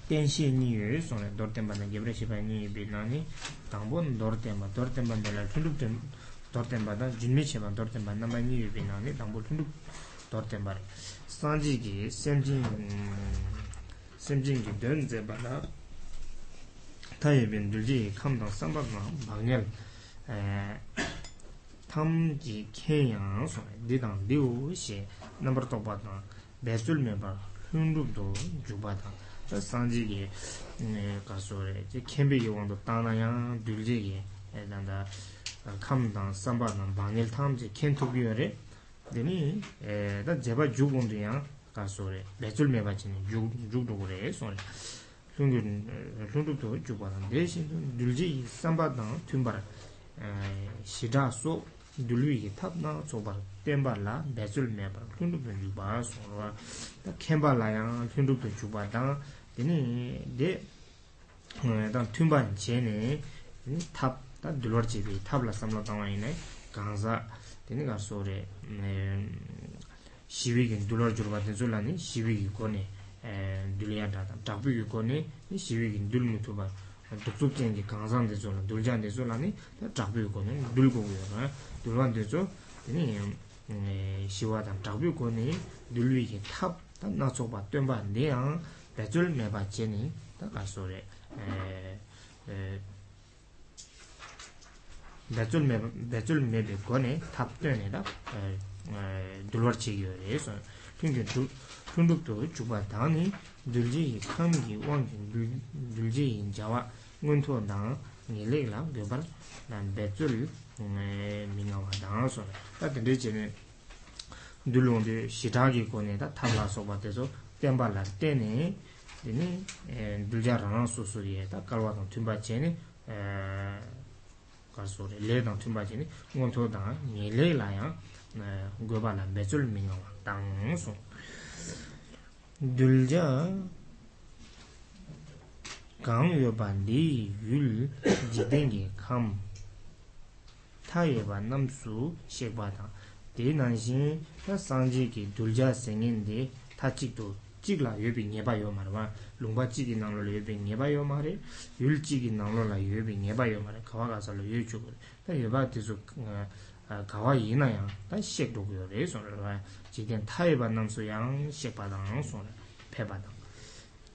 tenshi niyo suyanda dor tenpa na gebra cheba niyo pe nani tangbo dor tenpa dor tenpa nela tundu dorten ba da jinme che ma dorten ba nama ni yubi na ne dangbo tunduk dorten ba sanji ki semjin semjin ki den ze ba da taye bin dulji kamdang sambak ma bagnel eh, tam ki kenyang so di dang liu she nambar to ba dang besul me ba hunduk do ju ba dang sanji ki eh, ka so re kenpe ki wang do tanayang dulji ki eh, danda 캄당 삼바는 방일 탐지 켄토비어레 되니 에다 제바 주군도야 가소레 매줄 매바치는 주 주도 그래 소리 lungu lungdukdo jubaran deshi dulji sambadang tunbar shida so dulwi ki tabna sobar tenbar la bezul mebar lungdukdo jubaran sorwa da kenbar la yang lungdukdo jubadang dini de dan tunbar jene tab 다 dulwar chibi tabla samla tangwa inay gangza teni gar sore shiwi gin dulwar jurba tenzu lani shiwi gi kone dulya tata takbu gi kone shiwi gin dul mutuba duksub tengi gangzan tenzu lani duljan tenzu lani takbu gi kone dul gogo yoro dulwan tenzu teni shiwa tam takbu gi kone dulwi gi tab na tsokpa tenpa deyang pechul meba cheni ta gar sore 둘고요 둘한테 줘 아니 에 시와다 답이 거네 둘위기 탑 나서 봐 땜바 내야 배줄 매바 제니 다 가서래 에에 배줄 매 배줄 매베 거네 탑 되네다 에 dulwar chegi yore so tungi tundukto chubwa dani dulji yi kangi wangi dulji yi jawa ngunto dang nile la gyobar dan betzul minga wa dang so ta tende chene dulung de shitagi kone ta tabla soba tezo tenpa la tene dine 가서래. 레당 팀바지니? 몬토다 예레라야 고발라 매줄 민가 당소 둘자 강요 반디 율 지댕이 감 타예바 남수 셰바다 대난신 상지기 둘자 생인데 타직도 chikla yuebi nyeba yo marwa, lungpa chiki nanglo la yuebi nyeba yo marwa, yul chiki nanglo la yuebi nyeba yo marwa, kawa kasa lo yue chukwa. Ta yueba tisu kawa yina yang, ta shek dhugu yo re son rwa, chikden taiba namsu yang shek padang son rwa, pe padang.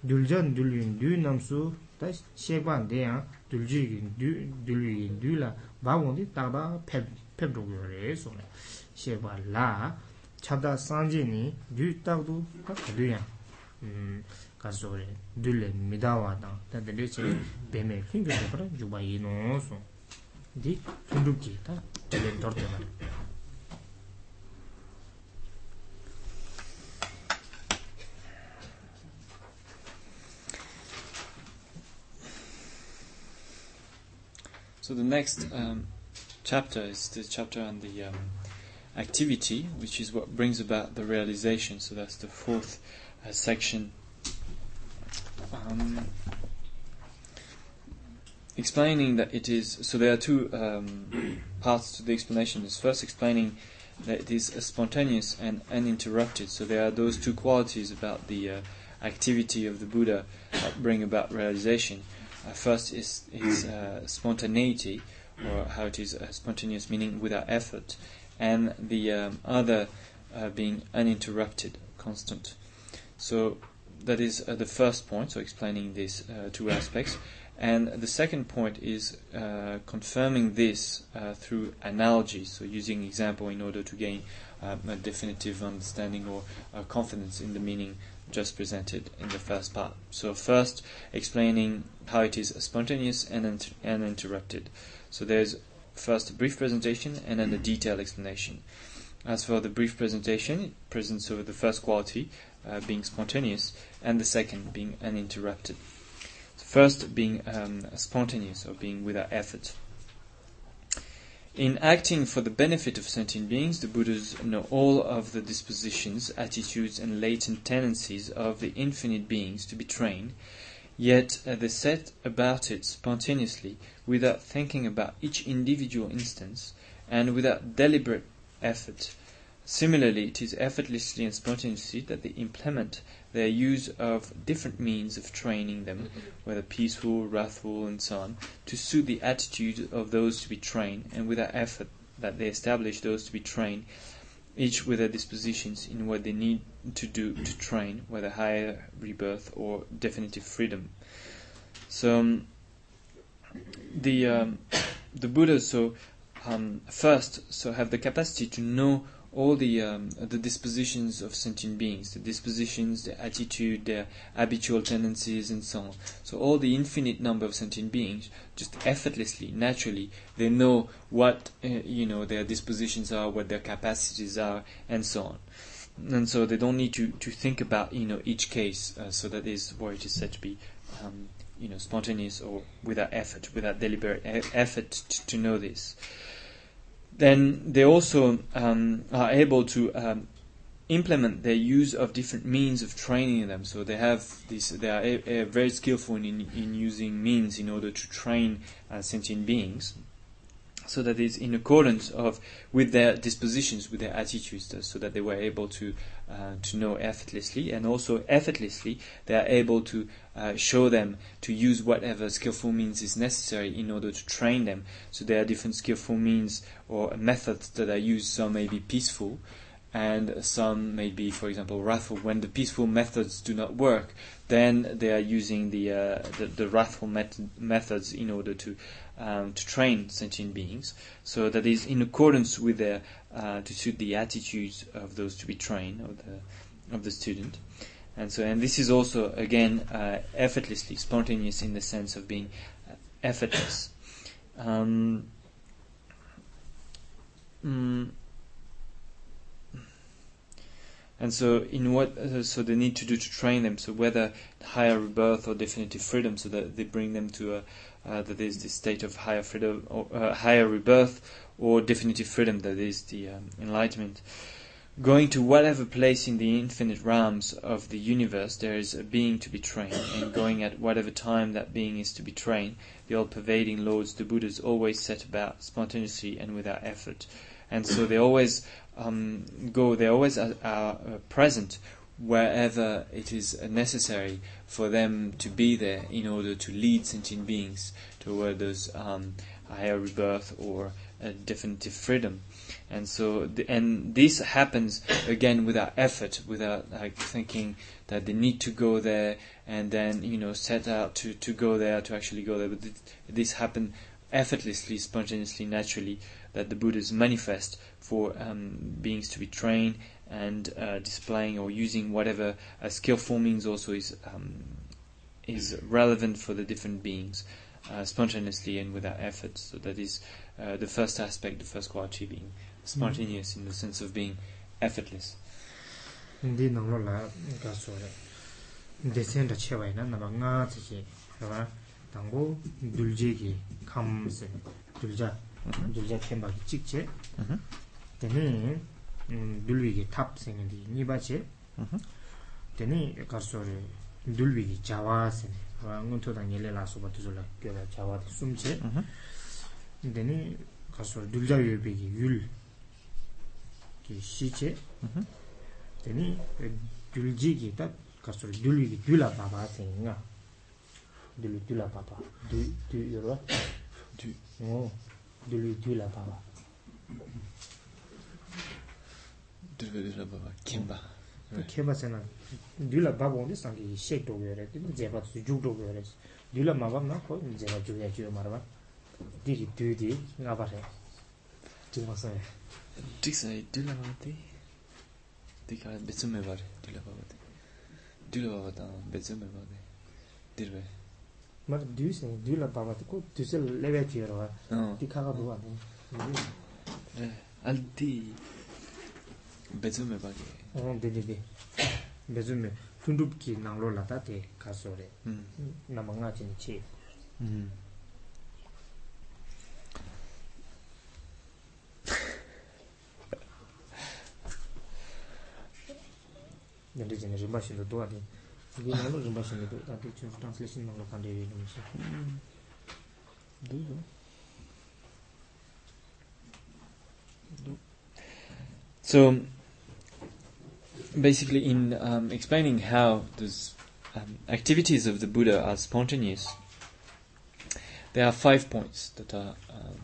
Duljan dulyun du namsu, ta shek pan de yang, duljigin dulyun du la, bagondi taba pep dhugu yo re son rwa. Shek la, chabda sanje ni, du tagdu, ta kaduyang. 따바 폐 폐도고요 레소를 식발라 차다 산지니 둘 따도 그도야 음 가서래 둘레 미다와다 다들이 베메 핑크도 그래 주바이노소 디 푼두기 다 telen torte mar So the next um, chapter is the chapter on the um, activity, which is what brings about the realization. So that's the fourth uh, section. Um, explaining that it is so there are two um, parts to the explanation is first explaining that it is spontaneous and uninterrupted so there are those two qualities about the uh, activity of the buddha that bring about realization uh, first is its uh, spontaneity or how it is uh, spontaneous meaning without effort and the um, other uh, being uninterrupted, constant. So that is uh, the first point, so explaining these uh, two aspects. And the second point is uh, confirming this uh, through analogy, so using example in order to gain um, a definitive understanding or uh, confidence in the meaning just presented in the first part. So first, explaining how it is spontaneous and uninterrupted. So there's first a brief presentation and then a detailed explanation. As for the brief presentation, it presents over the first quality, uh, being spontaneous, and the second being uninterrupted. The First, being um, spontaneous or being without effort. In acting for the benefit of sentient beings, the Buddhas know all of the dispositions, attitudes, and latent tendencies of the infinite beings to be trained, yet uh, they set about it spontaneously without thinking about each individual instance and without deliberate effort. Similarly, it is effortlessly and spontaneously that they implement their use of different means of training them, whether peaceful, wrathful, and so on, to suit the attitude of those to be trained, and without effort that they establish those to be trained, each with their dispositions in what they need to do to train, whether higher rebirth or definitive freedom. So um, the um, [coughs] the Buddhas so um, first so have the capacity to know all the um, the dispositions of sentient beings, the dispositions, the attitude, their habitual tendencies, and so on. So all the infinite number of sentient beings, just effortlessly, naturally, they know what uh, you know their dispositions are, what their capacities are, and so on. And so they don't need to, to think about you know each case. Uh, so that is why it is said to be um, you know spontaneous or without effort, without deliberate effort to, to know this then they also um, are able to um, implement their use of different means of training them. So they have this, they are a, a very skillful in, in using means in order to train uh, sentient beings. So that is in accordance of with their dispositions, with their attitudes, so that they were able to uh, to know effortlessly, and also effortlessly they are able to uh, show them to use whatever skillful means is necessary in order to train them. So there are different skillful means or methods that are used. Some may be peaceful, and some may be, for example, wrathful. When the peaceful methods do not work, then they are using the uh, the, the, wrathful met- methods in order to um, to train sentient beings. So that is in accordance with their uh, to suit the attitudes of those to be trained of the of the student. And so, and this is also again uh, effortlessly spontaneous in the sense of being uh, effortless. Um, mm, and so, in what uh, so they need to do to train them? So whether higher rebirth or definitive freedom, so that they bring them to a uh, that is the state of higher freedom or uh, higher rebirth, or definitive freedom, that is the um, enlightenment going to whatever place in the infinite realms of the universe there is a being to be trained, and going at whatever time that being is to be trained, the all pervading lords, the Buddhas, always set about spontaneously and without effort. And so they always um, go, they always are, are uh, present wherever it is necessary for them to be there in order to lead sentient beings toward those um, higher rebirth or definitive freedom. And so the, and this happens again without effort without like thinking that they need to go there and then you know set out to, to go there to actually go there. But this, this happened effortlessly spontaneously naturally that the buddhas manifest for um, beings to be trained and uh, displaying or using whatever uh, skill formings also is um, is relevant for the different beings uh, spontaneously and without effort. So that is uh, the first aspect, the first quality being spontaneous mm. in the sense of being effortless. Ndi nanglo la ga so re. Desen da chewa ina na ba nga chi chi ba tango dulje gi kham se dulja mm-hmm. dulja kemba gi chik che. Mm-hmm. 둘비기 탑 생긴디 니바체? 되니 가르소레 둘비기 자와세 응은토다 예레라서 버트졸라 껴라 자와 숨체. 되니 가르소레 둘자유비기 율 시체. 되니 둘지기 딱 가르소레 둘비기 둘라 바바세인가? 둘 둘라 바바. 둘 둘이로? 둘 오, 둘이 둘라 바바. dhruva dhruva bhava, kemba. Kemba sena, dhula bhava ondi sangi shek dhogyo re, dheba tsu juk dhogyo re, dhula mabab na ko dheba jugya jugya marwa, dhiri dhru di nga bha re, dhima soya. Dhik sayi, dhula bhava di, dhika betsu me bha re, dhula bhava di, dhula bhava da betsu me bha re, dhirwa. Mar dhru sayi, dhula bhava di ko dhusel lewe tiyo rwa, dhika ka bhava di. Al di, kā kā dhūwa dhī al dhī bētsū mē bārē 어 데데데 베즈메 툰둡키 나로라다테 가소레 음 나망가 진치 음 근데 이제 좀 도와디 이게 나로 좀 마시는 다들 좀 트랜슬레이션 나로 간대 이러면서 음 So basically in um, explaining how those um, activities of the Buddha are spontaneous, there are five points that are um,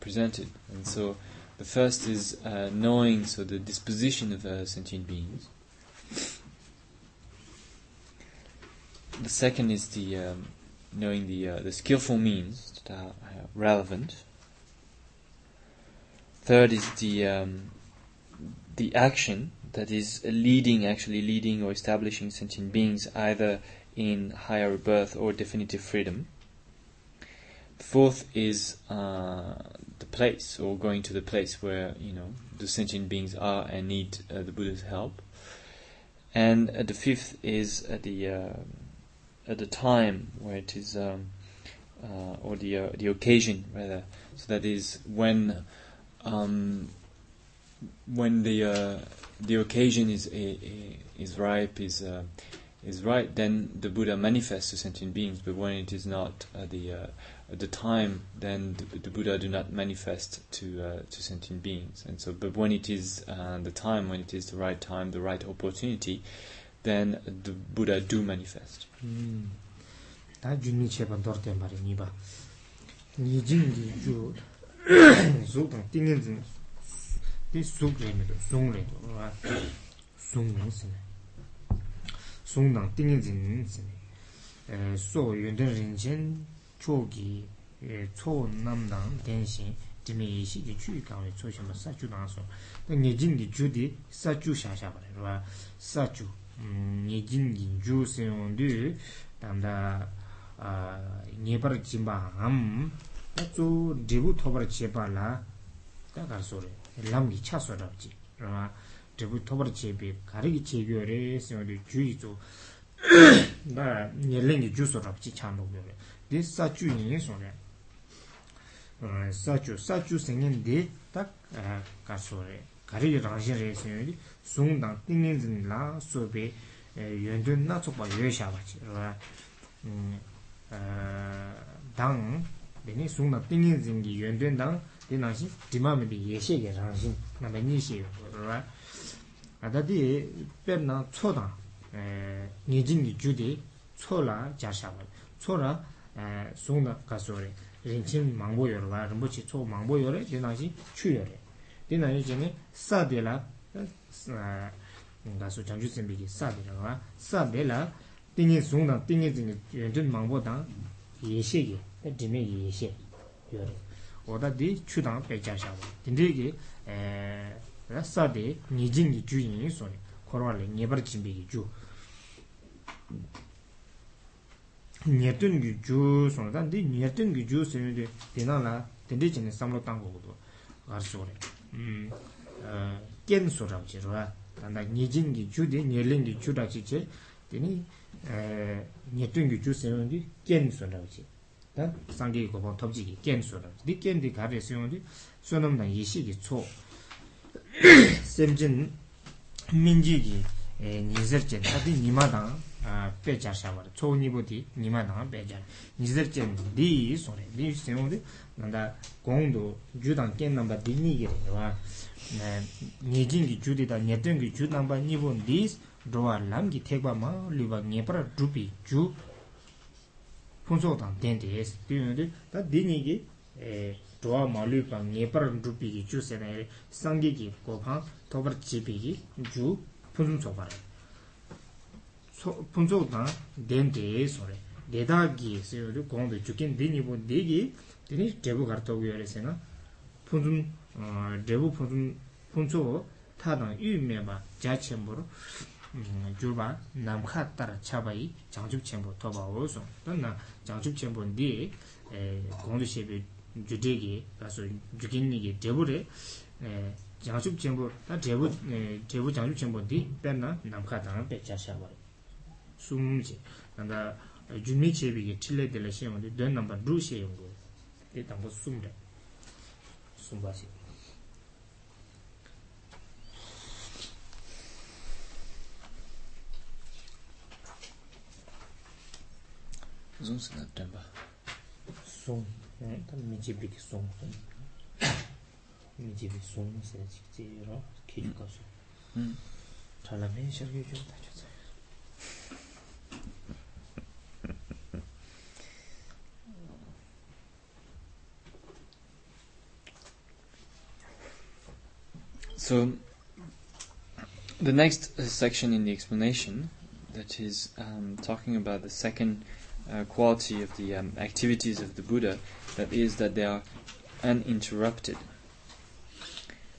presented. And so the first is uh, knowing so the disposition of uh, sentient beings. The second is the um, knowing the uh, the skillful means that are uh, relevant. Third is the um, the action that is leading, actually leading or establishing sentient beings either in higher birth or definitive freedom. Fourth is uh, the place, or going to the place where you know the sentient beings are and need uh, the Buddha's help. And uh, the fifth is at the uh, at the time where it is, um, uh, or the uh, the occasion rather. So that is when um, when the the occasion is is ripe is uh, is right, then the Buddha manifests to sentient beings. But when it is not uh, the uh, the time, then the, the, Buddha do not manifest to uh, to sentient beings. And so, but when it is uh, the time, when it is the right time, the right opportunity, then the Buddha do manifest. 다 [coughs] [coughs] di suk re mi do, sung re do, wa sung nang si ne. Sung dang tingi zin nang si ne. Eh, so yundan rin chen cho ki eh, cho nam dang ten shin dimi ishi ki chu i kang cho shen pa sa chu dang so. Da nye jin ki chu di sa chu sha sha pa re, wa sa chu. Mm, nye jin ki chu se yon du dang da ah, nye par jimba ham da zu dibu thobar che pa la da kar so re. 람기 차서랍지 그러나 대부 토벌 제비 가리기 제교래 세월이 주의조 나 년랭이 주소랍지 참고래 네 사주인이 소래 어 사주 사주 생인데 딱 가서래 가리기 당신의 세월이 송당 띵인진라 소베 연전 나초바 여샤바지 그러나 음어당 내니 송당 띵인진기 연전당 di nāngshī dīmā mīdī yēshē kē rāngshī nā mē nīshī rā ātā dī pēr nā tsō tā ngī jīng kī jū dī tsō lā jā shā bā tsō rā sōng dā kā sō rē rīngchīn māngbō yō rā rīmbō chī tsō māngbō yō rē di nāngshī chū yō rē di nāngshī jī nē sā dī lā kā sō chāngchū sēmbī kī sā dī rā sā dī lā tīngi sōng dā tīngi jīng kī yō jīng māngbō tā yēshē kī dīmē yēshē yō rē oda di chudang pecha shawa dinde ki eh, sa di nijin ki ju yin soni korwa le nyebar jimbi ki ju. Nyertun ki ju soni dan di nyertun ki ju soni di dina la dinde jine samlo tango kudu gar sori hmm. eh, ken sorab jirwa tanda nijin ki ju di nyerlin ki ju rachi che dini eh, nyertun ki ju soni di ken sorab jirwa 다 상계 고보 톱지기 깬소라 디깬디 가베 수용디 수놈다 이시기 초 [clears throat] 셈진 민지기 에 니저제 다디 니마다 아 빼자샤바 초니보디 니마다 빼자 니저제 디 소레 디 세모디 난다 공도 주당 깬 넘바 디니기레와 네 니진기 주디다 녀등기 주 넘바 니본 디스 도아 람기 택바마 리바 녜프라 두피 주 phunso tang ten tes ten yode ta dini ki dhruwa malu pa ngepar dhrupi ki chu sena ere sangi ki gopang tobar chipi ki ju phunso sobar phunso tang ten tes ore deda ki se yode gongdo jukin dini po degi dini drebu kar togu yore sena phunso drebu phunso phunso ta tang yu me ba ja chenpo gyurba namkha tar chabayi 장줍 chenpo toba oso. Tanda jangchub chenpo ndi e, gongdu shebe judegi kaso jukinnigi debu re e, jangchub chenpo ta debu e, debu jangchub chenpo ndi perna namkha tanga pecha shabayi sumche tanda junmi chebegi tile dele sheyongo don namba dru sheyongo te tangpo sumre sumba sheyongo Na temba. Zoom. Ta mi jibi ki zoom. Mi jibi zoom se chik ro. Ka. Chala me shar yu yu ta chu. So, the next section in the explanation, that is um, talking about the second uh, quality of the um, activities of the Buddha, that is that they are uninterrupted.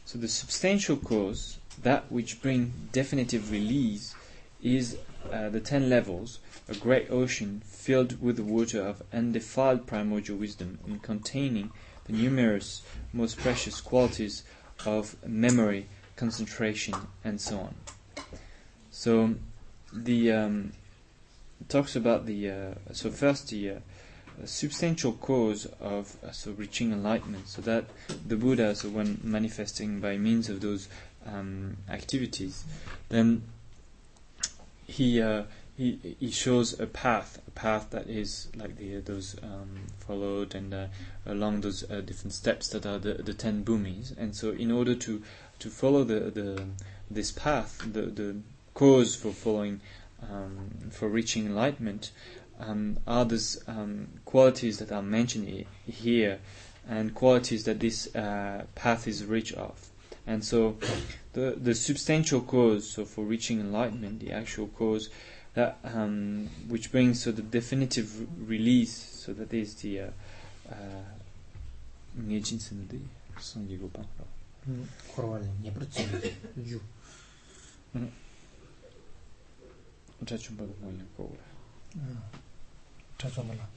So the substantial cause, that which bring definitive release, is uh, the ten levels, a great ocean filled with the water of undefiled primordial wisdom and containing the numerous most precious qualities of memory, concentration, and so on. So the um, talks about the uh, so first the uh, substantial cause of uh, so reaching enlightenment, so that the Buddha, so when manifesting by means of those um, activities, then he uh, he he shows a path, a path that is like the those um, followed and uh, along those uh, different steps that are the the ten bhumis, and so in order to to follow the the this path, the the cause for following um, for reaching enlightenment um, are those um, qualities that are mentioned here and qualities that this uh, path is rich of. And so the the substantial cause so for reaching enlightenment, the actual cause that um, which brings so the definitive r- release, so that is the uh, uh, ngejinsen Cha cho mala.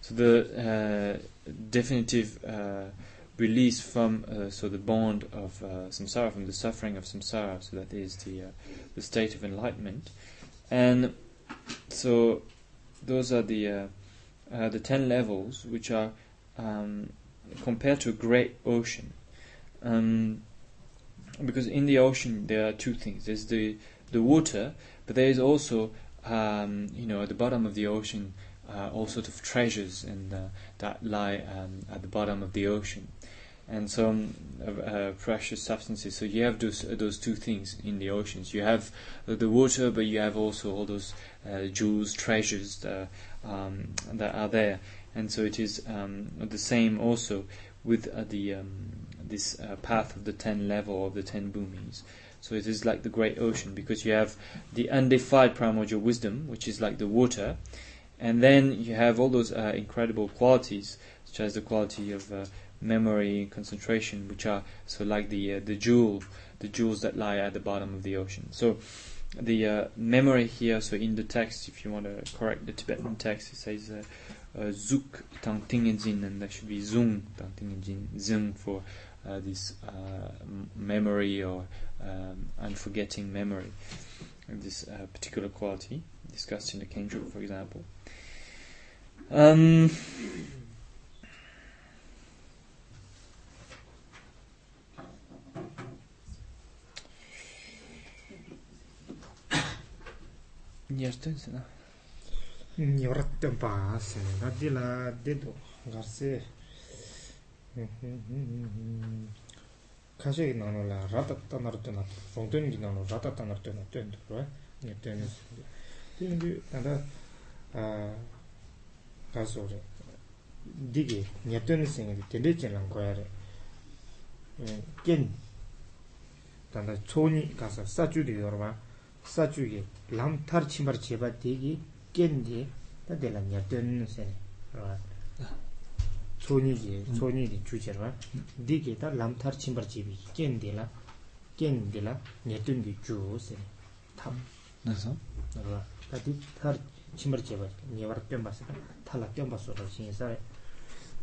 So the uh, definitive uh, release from uh, so the bond of uh, samsara, from the suffering of samsara, so that is the uh, the state of enlightenment, and so those are the uh, uh, the ten levels which are um, compared to a great ocean, um, because in the ocean there are two things: there's the the water, but there is also um, you know at the bottom of the ocean uh, all sorts of treasures and uh, that lie um, at the bottom of the ocean, and some uh, uh, precious substances. So you have those uh, those two things in the oceans. You have the water, but you have also all those jewels, treasures that, um, that are there. And so it is um, the same also with the um, this path of the ten level of the ten bhumis. So it is like the great ocean because you have the undefiled primordial wisdom, which is like the water, and then you have all those uh, incredible qualities, such as the quality of uh, memory, and concentration, which are so like the uh, the jewel, the jewels that lie at the bottom of the ocean. So the uh, memory here, so in the text, if you want to correct the Tibetan text, it says uh, uh, zuk tang tingenjin, and that should be zung tang tingenjin, zung for this memory or um, unforgetting memory, this uh, particular quality discussed in the Kendra, for example. Um, Yartensena. Yartem paase. Nadila dedo. se na di la de do gar se. Kashe na no la rata ta nar te na fong ten gi na no rata ta nar te na ten do ro. Ni ten. Tin di ta da a ka so re. 디게 녀뜨는 생이 되게 지난 거야래 겐 단다 초니 가서 사주도 여러분 사주게 람타르 침바르 제바 되게 겐디 다들라 녀뜨는 생 초니게 초니디 주제라 디게 다 람타르 침바르 제비 겐디라 겐디라 녀뜨는 주세 탑 나서 그러나 다디 타르 침바르 제바 녀바르 뼘바스 탈라 뼘바스로 신사래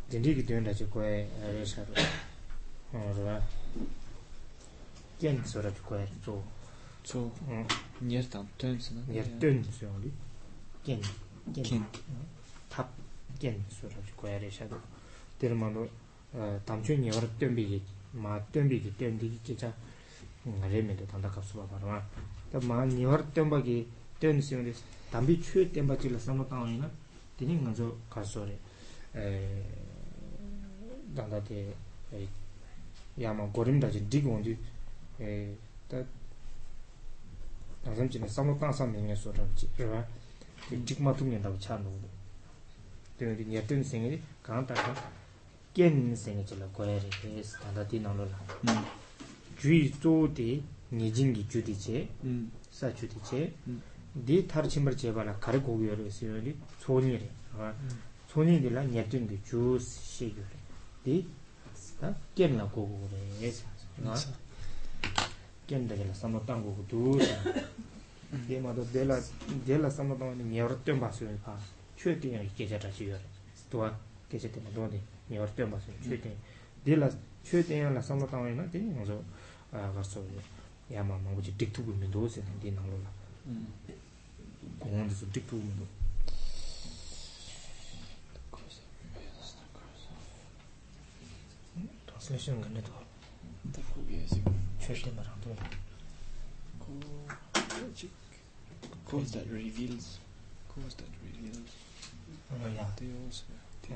dindige dön da ko e re sha ro ro gen so ra ko e so 저 니르탄 튼스나 ye dön so li gen gen 긴 tap gen so ra ko e re sha ro der ma no dam chön ye war dön bi ma dön bi ge dön di ge cha re me de danda ka su ba ba ma ta ma ni war dön ba ge dön so li dam bi chue dön ba ji la sam ta ni na dini nga zo ka so re 에 단다데 에 야마 고림다지 디고온지 에다 나섬지네 삼로탄사 명예 소라지 그라 디직마tum년다고 차노 되게 니어튼 생이 간다가 ken sengi chila goya re kres tanda di nanglo la. Mm. Jui zo di nijin gi ju di che mm. sa ju di che mm. di tar chimbar che bala kari gogi yo re si yo li tsoni re tsoni di la nyabdun gi ju she yo re di ken la gogo re ken da la samotang gogo du di ma do de la samotang ni nyawar tuyam pa su yo pa chwe tuyam ki kecha tashi yo re tuwa kecha tuyam do di nyor te basu chwe ten di la chwe ten yang la samla tangwa ina di yang zo garso ya ma mangu chi dik tuku mendo se di nang lo la gongwa di su dik tuku mendo translation gane to chwe ten barang to cause that reveals cause that reveals oh yeah they also they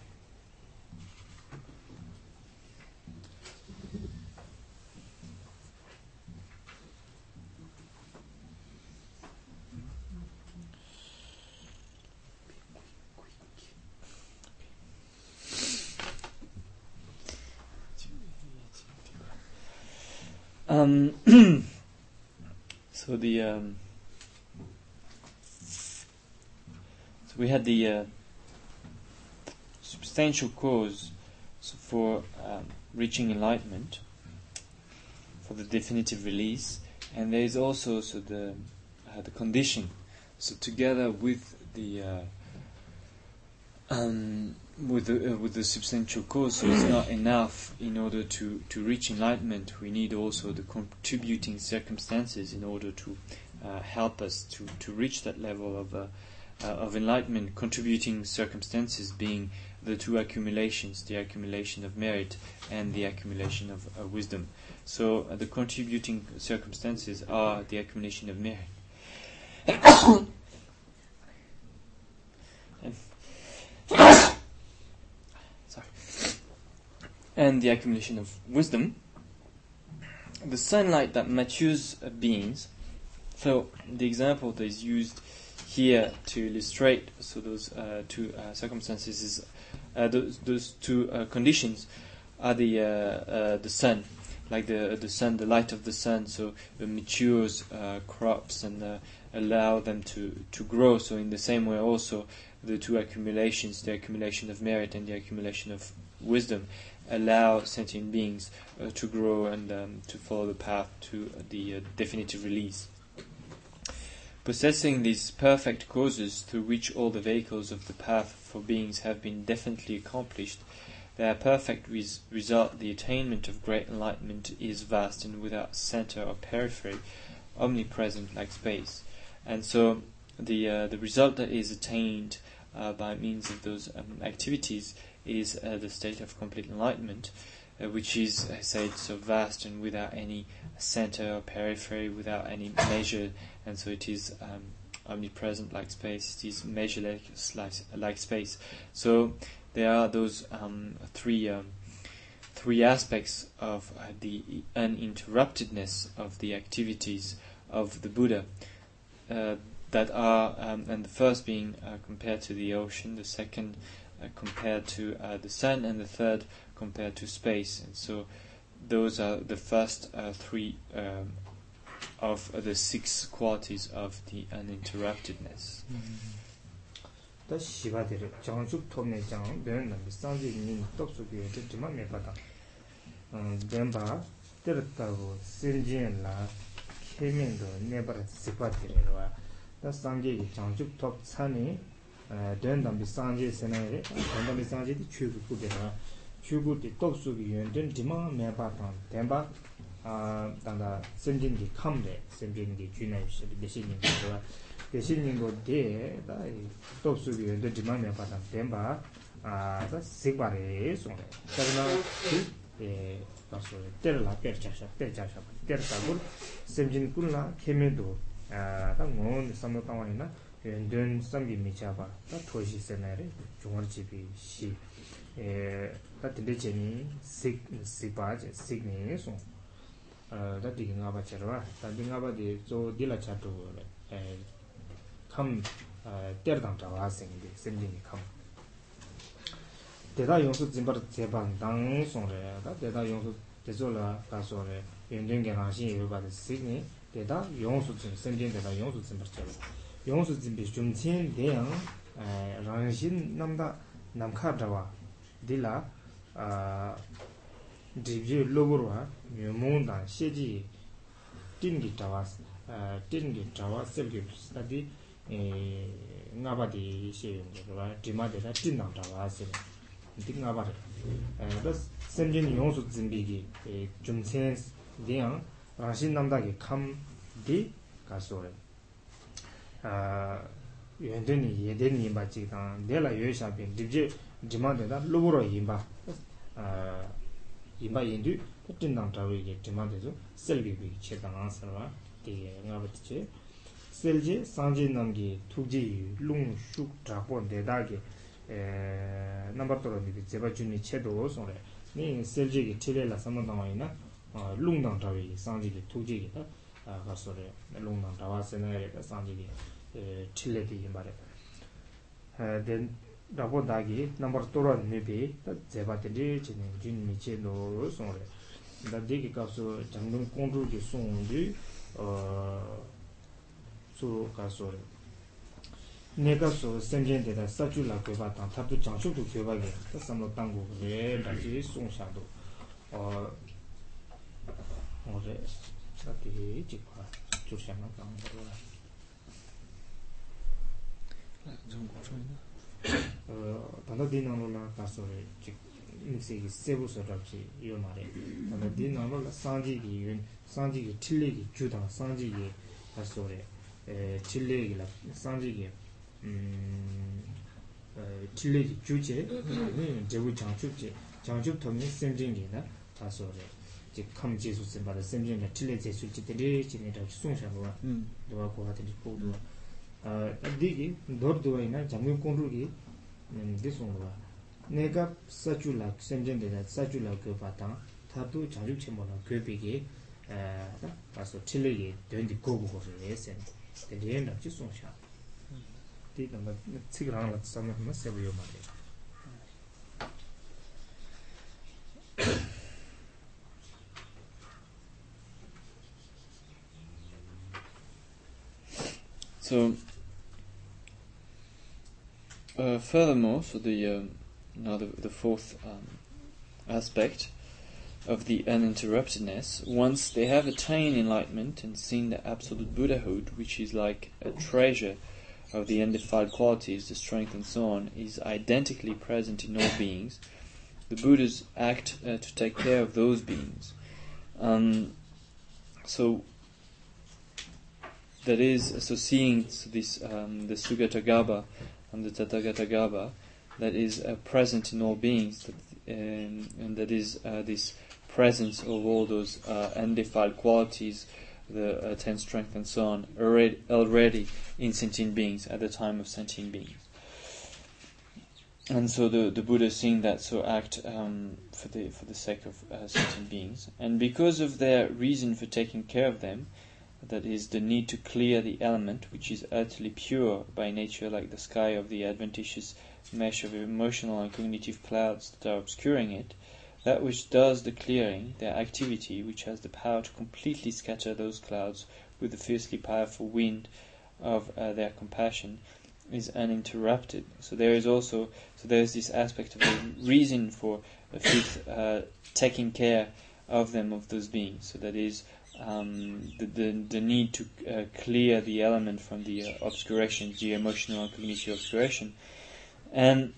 Um, [clears throat] so the um, so we had the uh, substantial cause for um, reaching enlightenment, for the definitive release, and there is also so the uh, the condition. So together with the uh, um, with the uh, with the substantial cause, so it's not enough in order to, to reach enlightenment. We need also the contributing circumstances in order to uh, help us to, to reach that level of uh, uh, of enlightenment. Contributing circumstances being the two accumulations: the accumulation of merit and the accumulation of wisdom. So uh, the contributing circumstances are the accumulation of merit. [coughs] sorry, and the accumulation of wisdom, the sunlight that matures beings. So the example that is used here to illustrate so those uh, two uh, circumstances is uh, those, those two uh, conditions are the uh, uh, the sun, like the the sun, the light of the sun, so it matures crops and allow them to to grow. So in the same way, also the two accumulations, the accumulation of merit and the accumulation of wisdom, allow sentient beings uh, to grow and um, to follow the path to the uh, definitive release. Possessing these perfect causes through which all the vehicles of the path for beings have been definitely accomplished, their perfect res- result, the attainment of great enlightenment, is vast and without center or periphery, omnipresent like space. And so, the uh, the result that is attained uh, by means of those um, activities is uh, the state of complete enlightenment, uh, which is, I said, so vast and without any center or periphery, without any measure, and so it is um, omnipresent like space, it is measureless like, like space. So there are those um, three um, three aspects of uh, the uninterruptedness of the activities of the Buddha uh, that are, um, and the first being uh, compared to the ocean, the second compared to uh, the sun, and the third compared to space. And so those are the first uh, three um, of the six qualities of the uninterruptedness. 다 시바데르 장축 톱네 장 변은 비싼지 닌 똑수기 되지만 매 받아 음 덴바 때렸다고 신진라 케민도 네버스 시바데르와 다 상지 장축 톱 산이 dēn dāmbi sāngjē sēnā yore, dēn dāmbi sāngjē dī chū gu gu dē rā, chū gu dī tōk sū gu yuñ dēn dīmā mē bā tāng, dēn bā dāndā sēm jīn dī khām dē, sēm jīn dī chū nā yu shē, bēshī nīng gu rā, bēshī nīng gu dē, dā tōk sū gu yuñ dēn dīmā mē bā tāng, dēn bā dā sīk bā rē sōng rē, dā rā dī dā sō rē, tēr lā pēr chā shā, tēr chā shā bā, tēr tā gu rā, sēm jīn gu rā kē mē dō, dā ngō nī sā mō tāng wā yu na, dun samgi michaba ta toshi senare chungar chibi shi. E, ta tinte cheni sikpa sikni sung e, ta digi ngaba charwa ta digi ngaba di zo dila chatu e, kham terdang chawa sengi semjini kham. Teta yonsu zimbar zeban dang sung re ta teta yonsu tezo la ta so re yondun gen rangshin yoyoba di sikni teta yonsu zim semjini teta yonsu zimbar charwa 용수 진비 좀친 대양 랑신 남다 남카드와 딜라 아 디브지 로고와 묘몬다 시지 띵기 타와스 띵기 타와스 셀기 스타디 에 나바디 시용도라 디마데라 띵남 타와스 띵나바라 에스 샘진 용수 진비기 좀친 대양 랑신 남다기 캄디 가소레 yuandeni yedeni yinpa chik tang, dela yoy shabin, dibje jima deda luburo yinpa yinpa yindu, tindang tawe ye jima dezo selgi bi che tang ansarwa dege ngabati che selje sanje namgi tukji lung shuk drakpo deda ge nambar toro nipi zeba juni che do songre ni selje ge tile la samantangwa ina lung dang tawe ye sanje ge tukji ge ta 가서래 롱난 다와세나에 산지기 chile di yinbare den rabo dagi nambar toro nubi da zeba tenri chini jun mi che no songre da degi kapsu jangnum kondru ki songdi su kapsu ne kapsu semjen de da sachu la kweba tang tatu changshu tu kweba ge da samlo tangu re da chi song shadu ngore da degi chikwa chur shamna kanga tanda di nānu nā kāso re mīkse ki sebu so rabchi iyo mā re tanda di nānu nā sāngjī ki yun sāngjī ki chile ki chū tāng sāngjī ki kāso re chile ki la sāngjī ki chile ki chū che jebu chāngchūp che chāngchūp tōmi semjīng ki nā kāso re jī kham jesu sempa da semjīng na chile jesu chi tere chi nē rāchi sōng shā rōwa rōwa kōwa tere kōduwa 디기 더르도이나 장군 콘루기 디송과 내가 사줄라 셈젠데다 사줄라 그 바탕 타도 자주 쳔모나 괴비기 에 가서 칠리기 된디 고고 고서 예센 데리엔다 지송샤 디 넘버 치그랑 같이 sammen med 세비요 말이야 So uh, furthermore, so the um, now the, the fourth um, aspect of the uninterruptedness, once they have attained enlightenment and seen the absolute Buddhahood, which is like a treasure of the undefiled qualities, the strength and so on, is identically present in all beings, the Buddhas act uh, to take care of those beings. Um, so that is so seeing this um, the Sugatagarbha and the Tathagatagarbha that is uh, present in all beings that, um, and that is uh, this presence of all those uh, undefiled qualities the uh, ten strength and so on already, already in sentient beings at the time of sentient beings. And so the, the Buddha is seeing that so act um, for the for the sake of uh, sentient beings, and because of their reason for taking care of them, that is the need to clear the element which is utterly pure by nature, like the sky of the adventitious mesh of emotional and cognitive clouds that are obscuring it, that which does the clearing, their activity, which has the power to completely scatter those clouds with the fiercely powerful wind of uh, their compassion, is uninterrupted. So there is also so there is this aspect of the reason for fifth uh, taking care of them of those beings. So that is um, the, the, the need to uh, clear the element from the uh, obscuration, the emotional and cognitive obscuration, and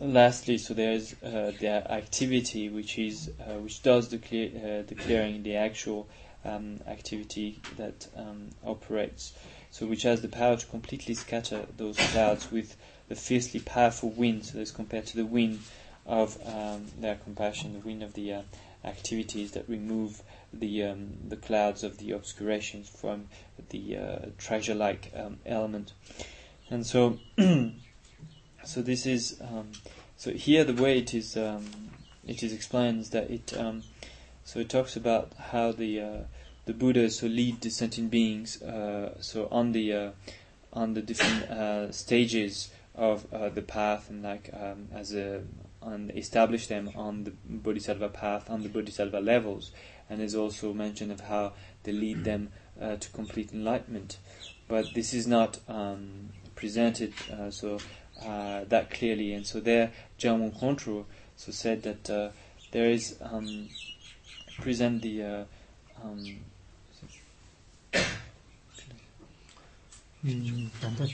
lastly, so there is uh, the activity which is uh, which does the clear uh, the clearing, the actual um, activity that um, operates, so which has the power to completely scatter those clouds with the fiercely powerful wind. So as compared to the wind of um, their compassion, the wind of the uh, activities that remove the um, the clouds of the obscurations from the uh, treasure-like um, element, and so. [clears throat] so this is um, so here the way it is um, it is explained is that it um, so it talks about how the uh, the Buddha so lead the sentient beings uh, so on the uh, on the different uh, stages of uh, the path and like as a and establish them on the bodhisattva path on the bodhisattva levels and there's also mention of how they lead them uh, to complete enlightenment. But this is not um, presented so uh, that clearly. And so there, Jamgon Kongtrul so said that uh, there is um, present the uh, um, tanda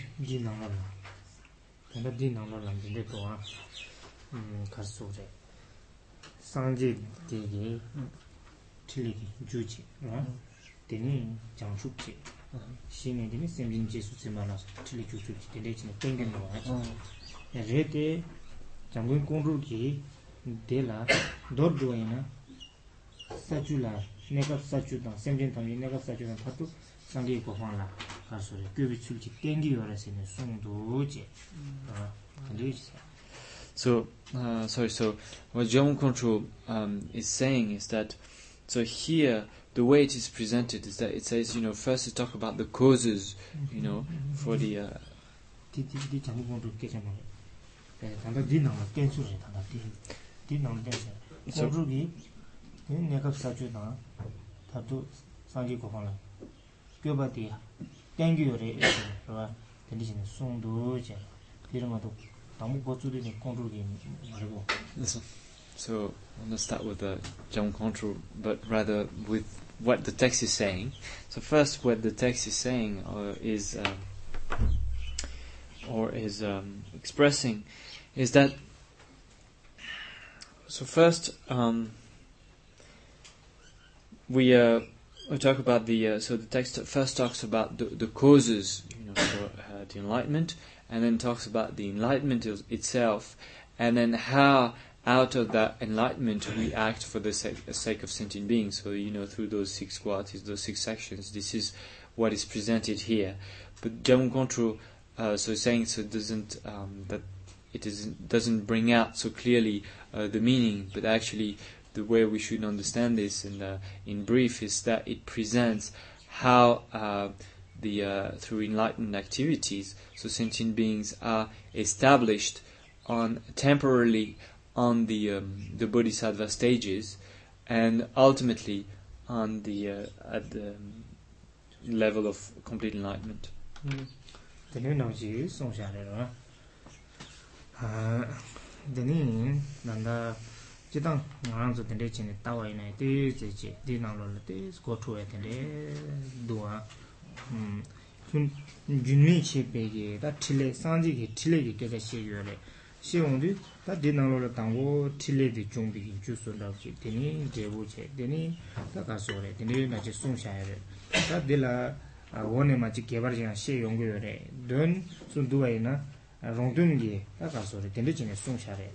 [coughs] tilgi juji mm. teni jangshukji mm. shime teni semjin jesu tsima na tilgi juji teni chini pengen no wa mm. re te jangun kondru ki de la dor duwayi na sachu la nekab sachu tang semjin tangyi nekab sachu tang tatu sangi ko huan la kaso re kyubi chulji tengi yore se ne sungdu je ah, So, uh, sorry, so what German control um, is saying is that So here, the way it is presented is that it says, you know, first to talk about the causes, you know, for the. Uh, so, so I'm not start with the Jamgon Kongtrul, but rather with what the text is saying. So first, what the text is saying uh, is um, or is um, expressing is that. So first, um, we uh, we talk about the uh, so the text first talks about the, the causes you know for uh, the enlightenment, and then talks about the enlightenment itself, and then how out of that enlightenment we act for the sake, of sentient beings. So, you know, through those six qualities, those six sections, this is what is presented here. But Jamgon Kongtrul, uh, so saying so doesn't, um, that it is, doesn't bring out so clearly uh, the meaning, but actually the way we should understand this in, uh, in brief is that it presents how uh, the, uh, through enlightened activities, so sentient beings are established on temporarily on the um, the bodhisattva stages and ultimately on the uh, at the um, level of complete enlightenment. Hmm. Deni no ji song xia le ro. A deni nan da ji dang ngang zu den de chen ta wai nai ti ji ji di nang lo le hmm. ti go chu ye den de du a 음 준위 chi pege da thile sanji ge thile ge ge she yo le. 시용디 다 디나로라 당고 틸레디 중비 주소라지 되니 제보체 되니 다 가서래 되니 마치 송샤야래 다 딜라 원에 마치 개발지나 시 연구요래 든 순두와이나 롱든기 다 가서래 되니 진에 송샤래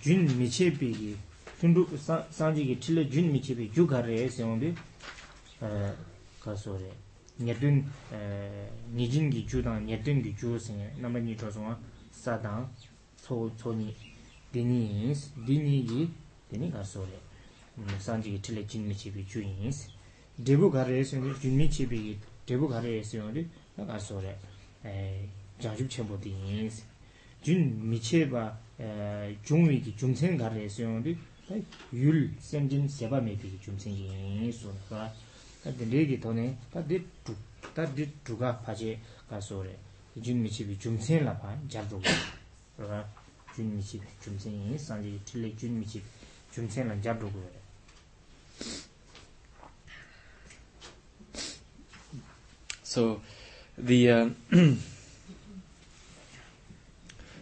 준 미체비기 순두 산지기 틸레 준 미체비 주가래 세용디 가서래 nyadun nijin gi ju dang nyadun gi ju sing nama ni to song sa dang so so ni dini yins dini gi dini ga so re san ji tile jin mi chi bi ju yins debu ga re sing jin mi chi bi debu ga re sing ri ga so re jang ju chen bo di yins jun mi che ba jung wi gi jung sen ga re sing ri yul sem jin se ba me bi jung sen yins so ga tā dī lē kī tōne tā dī dhū tā dī dhū kā pāchē kā sō rē jīn mī chī bī jum sēn lā pā jār dhū kā rā jīn mī chī bī jum sēn yī sāng jī tī lē jīn mī chī bī jum sēn lā jār dhū kā rē So the uh, [clears throat]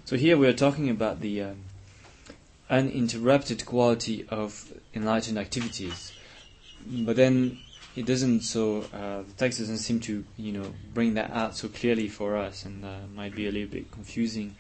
so here we are talking about the uh, uninterrupted quality of enlightened activities, but then it doesn't so uh, the text doesn't seem to you know bring that out so clearly for us, and uh, might be a little bit confusing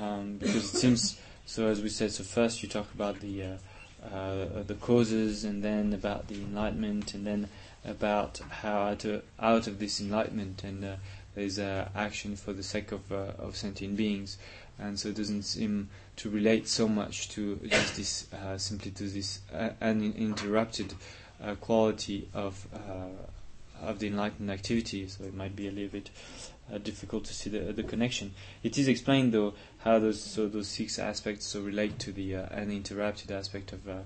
um, because it seems so. As we said, so first you talk about the uh, uh, the causes, and then about the enlightenment, and then about how out of, out of this enlightenment and uh, there's uh, action for the sake of of sentient beings, and so it doesn't seem to relate so much to just this uh, simply to this uh, uninterrupted uh, quality of uh, of the enlightened activity. So it might be a little bit uh, difficult to see the the connection. It is explained though how those so those six aspects so relate to the uh, uninterrupted aspect of uh,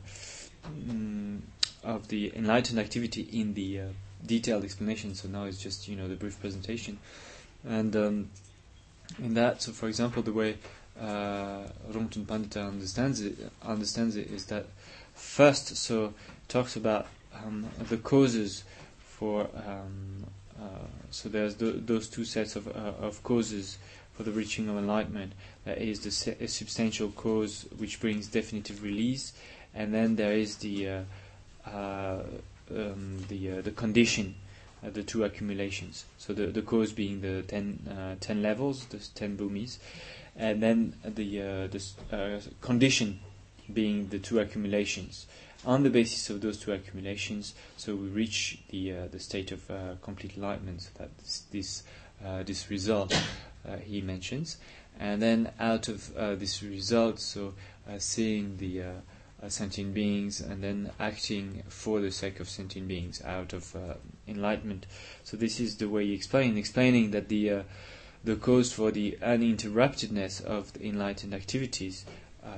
mm, of the enlightened activity in the uh, detailed explanation. So now it's just you know the brief presentation, and um, in that, so for example, the way uh, Rongton Pandita understands it understands it is that first, so talks about um, the causes for um, uh, so there's th- those two sets of uh, of causes for the reaching of enlightenment. There is the se- substantial cause which brings definitive release, and then there is the uh, uh, um, the uh, the condition, uh, the two accumulations. So the the cause being the ten ten levels, the ten bhumis, and then the the condition being the two accumulations. On the basis of those two accumulations, so we reach the uh, the state of uh, complete enlightenment. So that this this, uh, this result uh, he mentions, and then out of uh, this result, so uh, seeing the sentient beings and then acting for the sake of sentient beings out of enlightenment. So this is the way he explained, explaining that the the cause for the uninterruptedness of the enlightened activities.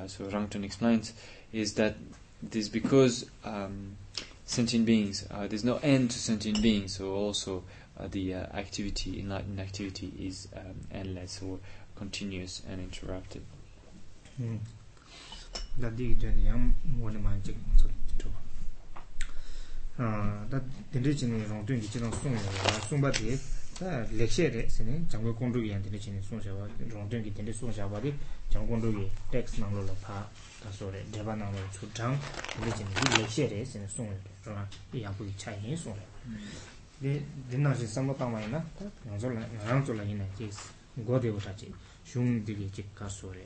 So Rangton explains is that this because um, sentient beings, uh, there's no end to sentient beings, so also uh, the uh, activity, enlightened activity, is um, endless or continuous and interrupted. Mm. that the journey am one man jig so to ah that the region rong tu ji dang song ya song ba de ta lecture de se ne jang go kon ru yan de ne song sha ba rong tu ji de song sha ba de jang kon ru ye text nang lo la pa 가서 그래 대바 나와 주장 우리 지금 이 렉셔에 있는 송을 그러나 이 아부이 차이 송. 네 dinnashi samba tangwayi na ngarang zola ina jis godewa tachi shung dili jik kaso re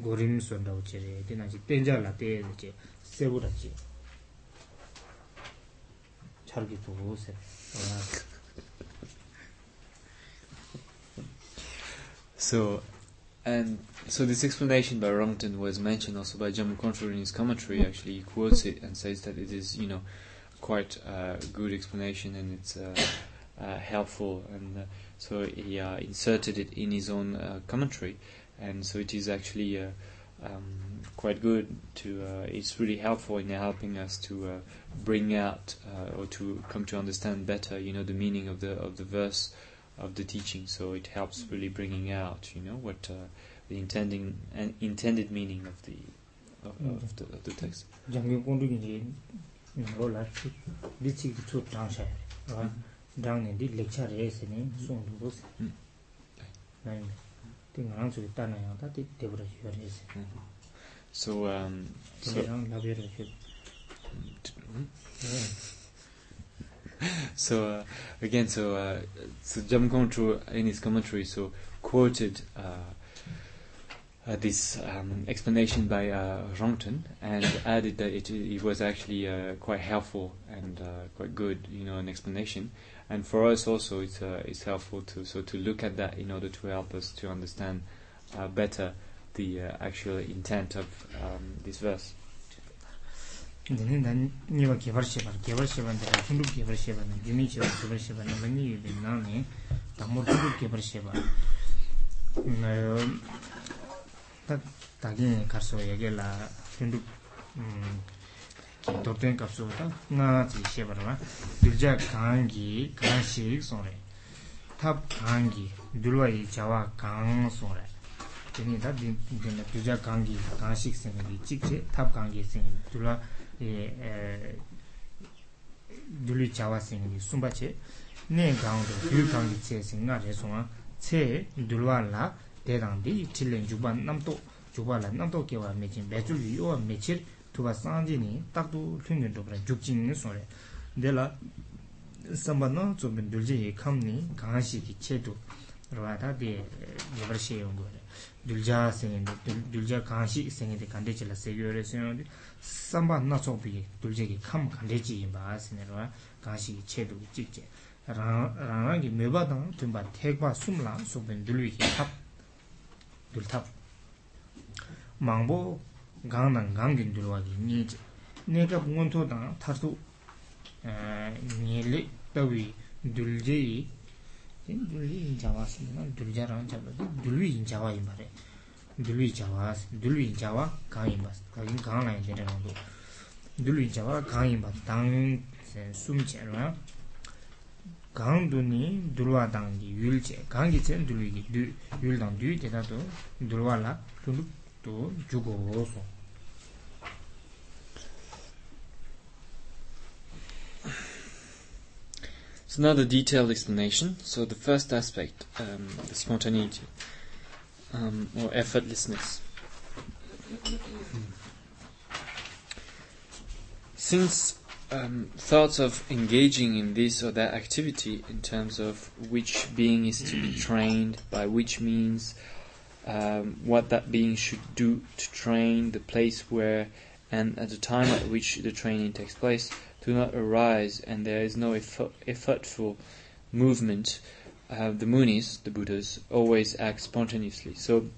gorim sonda uche re dinnashi tenja la te uche sebu tachi chargi togo se So and so this explanation by Rongton was mentioned also by Jamgon Kongtrul in his commentary. Actually, he quotes it and says that it is, you know, quite a good explanation and it's uh, uh, helpful. And uh, so he uh, inserted it in his own commentary, and so it is actually um, quite good. To it's really helpful in helping us to bring out or to come to understand better, you know, the meaning of the of the verse of the teaching. So it helps mm-hmm. really bringing out, you know, what uh, the intending and intended meaning of the of, mm-hmm. of the of the text. jangi kondu ni ro la chi di chi ki chu dang sha ra mm-hmm. dang ne di lecture re se ni sung du se na ni ti ngang chu ta na ya ta ti de bra chi re se So um, so rang la be re che [laughs] so uh, again, so uh, so Jamgon Kongtrul in his commentary so quoted uh, uh, this um, explanation by uh, Rongton and added that it, it was actually uh, quite helpful and uh, quite good, you know, an explanation. And for us also, it's it's helpful to so to look at that in order to help us to understand better the actual intent of um, this verse. 근데 난 니와 개발 시발 개발 시발인데 중국 개발 시발은 주민 시발 개발 시발은 많이 있는데 담모 중국 개발 시발 음 다긴 가서 얘기라 중국 음 도된 값소다 나지 시발아 들자 강기 강식 소래 탑 강기 들와이 자와 강 소래 teni da din din tuja kangi kanshik singi di chikche tab kangi singi dula dhuli chawa singi sumba che ne gangdo dhuli gangi che singi nga re songa che dhulwa la dedang di chilen jubwa namto jubwa la namto kewa mechin bechul yuwa mechir tuba sanji ni takdu lungyo dhubra jubji ni sore de la samba na zubin dhulji kamni gangashi ki che tu rwa ta de yabar she yungu re dulja sengende, dulja kanshi sengende kandechi la segyo re sengende samba na chokpi dulja ki kham kandechi inba sengende kanshi ki che duki chikche Rang ki meba tang tunba tekpa sumla sukben dulwi ki thap dul thap mangbo gang dang gang gin dulwa ki nye neka nye kap to tang tartu nye tawi dulja 둘리 인자와스나 둘자랑 잡아도 둘리 인자와 이 말에 둘리 자와스 둘리 자와 강이 바스 강이 강나 이제라도 둘리 자와 강이 바스 당 숨제라 강도니 둘와 당기 율제 강기 전 둘리기 율당 뒤 대다도 둘와라 좀또 주고 오소 now another detailed explanation. So the first aspect, um, the spontaneity um, or effortlessness. Since um, thoughts of engaging in this or that activity in terms of which being is to be [clears throat] trained, by which means, um, what that being should do to train, the place where, and at the time at which the training takes place, do not arise and there is no effort, effortful movement, uh, the munis, the Buddhas, always act spontaneously. So,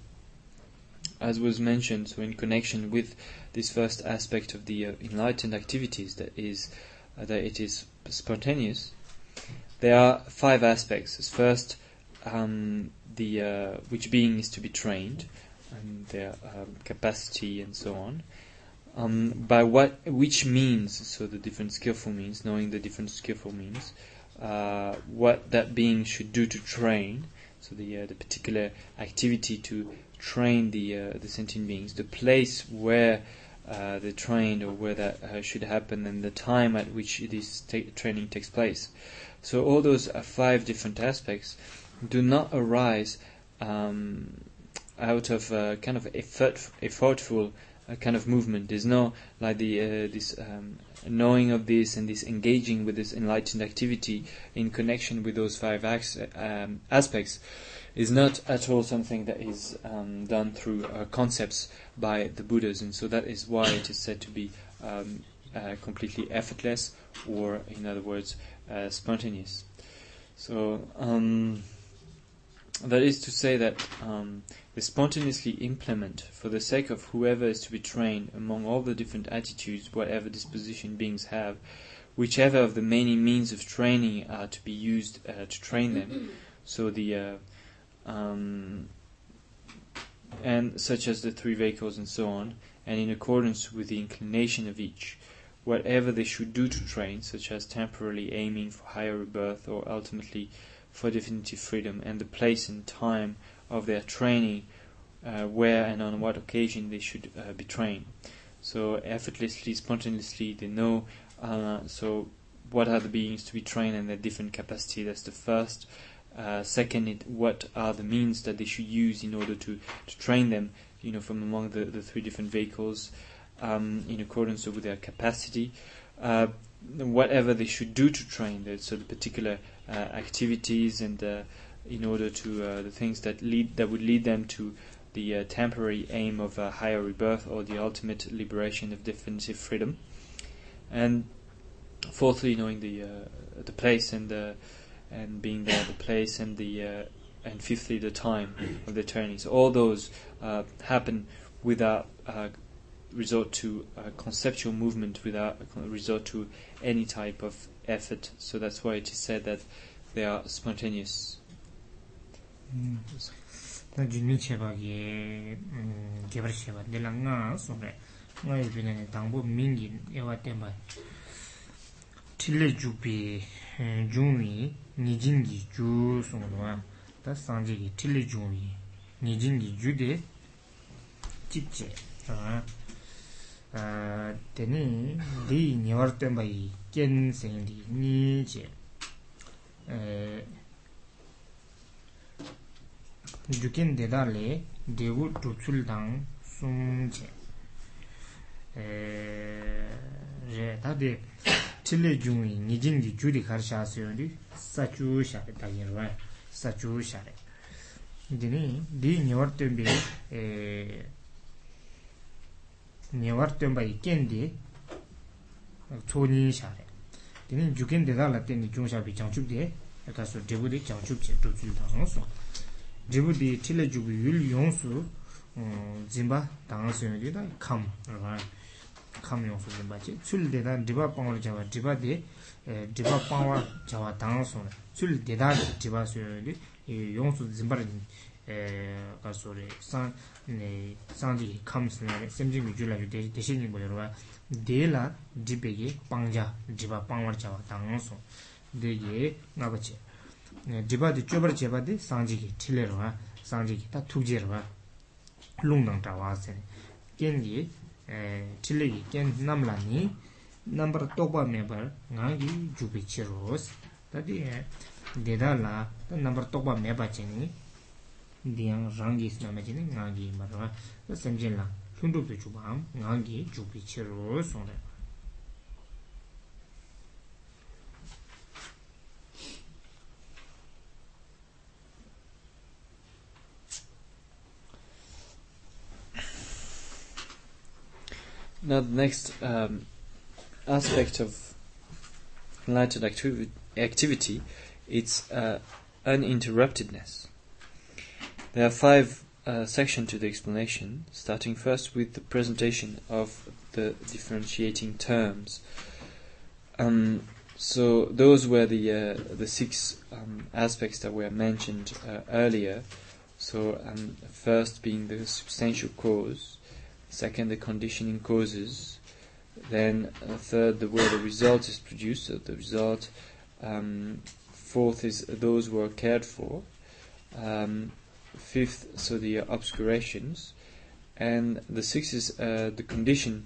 as was mentioned, so in connection with this first aspect of the uh, enlightened activities, that is uh, that it is spontaneous, there are five aspects. First, um, the uh, which being is to be trained, and their um, capacity and so on um, by what which means so the different skillful means knowing the different skillful means uh, what that being should do to train so the uh, the particular activity to train the uh, the sentient beings the place where uh, the trained or where that uh, should happen and the time at which this ta- training takes place. So all those uh, five different aspects do not arise um, out of kind of effort, effortful kind of movement. There's no like the uh, this um, knowing of this and this engaging with this enlightened activity in connection with those five acts, um, aspects is not at all something that is um, done through uh, concepts by the Buddhas, and so that is why it is said to be um, uh, completely effortless, or in other words, uh, spontaneous. So um, that is to say that um, they spontaneously implement, for the sake of whoever is to be trained, among all the different attitudes, whatever disposition beings have, whichever of the many means of training are to be used uh, to train them. So the uh, um, and such as the three vehicles and so on, and in accordance with the inclination of each, whatever they should do to train, such as temporarily aiming for higher rebirth or ultimately for definitive freedom, and the place and time of their training, uh, where and on what occasion they should uh, be trained. So effortlessly, spontaneously, they know. Uh, so what are the beings to be trained and their different capacity? That's the first. Uh, second, it, what are the means that they should use in order to, to train them? You know, from among the, the three different vehicles, um, in accordance with their capacity. Uh, whatever they should do to train, so the particular uh, activities and in order to uh, the things that lead that would lead them to the uh, temporary aim of a higher rebirth or the ultimate liberation of definitive freedom. And fourthly, knowing the uh, the place and the and being there, the place and the uh, and fifthly, the time of the eternity. So all those uh, happen without resort to conceptual movement, without resort to any type of effort. So that's why it is said that they are spontaneous. 나 진민 제박이 음 개발 제박 내랑아 소베 나 이번에 당보 민기 에와 때마 틸레 주비 중위 니진기 주 송도와 다 상제기 틸레 중위 니진기 주데 집제 아 데니 리 니월 때마 이 겐생디 니제. 에 yukin deda le devu dhutsul dang sum che. E, re tade tile jungi nijin di juri khar shaa se yondi sachu shaare tagin rwa sachu shaare dini di nyawar tenbe nyawar tenba iken di choni shaare dini yukin deda la teni jung shaa bi changchub de e yata su devu de changchub che dhutsul dang sum. dribu di tila jubu yul yonsu um, zimba danga suyo di da kam kam yonsu zimba chi. Tsul de eh, da driba pangwa jawa driba di driba pangwa jawa danga suyo tsul de da driba suyo di yonsu zimba ka sori san san di kam suyo semjingi jula yu deshi nyingu yorwa de la dribe ki pangja driba pangwa jawa danga suyo de ye nga bache 디바디 쭈버 제바디 상지기 틸레로와 상지기 다 투제로와 룽당 타와세 겐기 에 틸레기 겐 남라니 넘버 토바 멤버 나기 주비치로스 다디 데달라 넘버 토바 멤버 체니 디앙 랑기스 나메지니 나기 마르와 semjinla chundu pe chubam ngangi chupi chiro sonre Now, the next um, aspect of enlightened activi- activity it's uh, uninterruptedness. There are five uh, sections to the explanation, starting first with the presentation of the differentiating terms. Um, so those were the uh, the six um, aspects that were mentioned uh, earlier. So um, first being the substantial cause, second the conditioning causes, then uh, third the way the result is produced, so the result, um, fourth is those who are cared for, um, fifth so the uh, obscurations, and the sixth is uh, the condition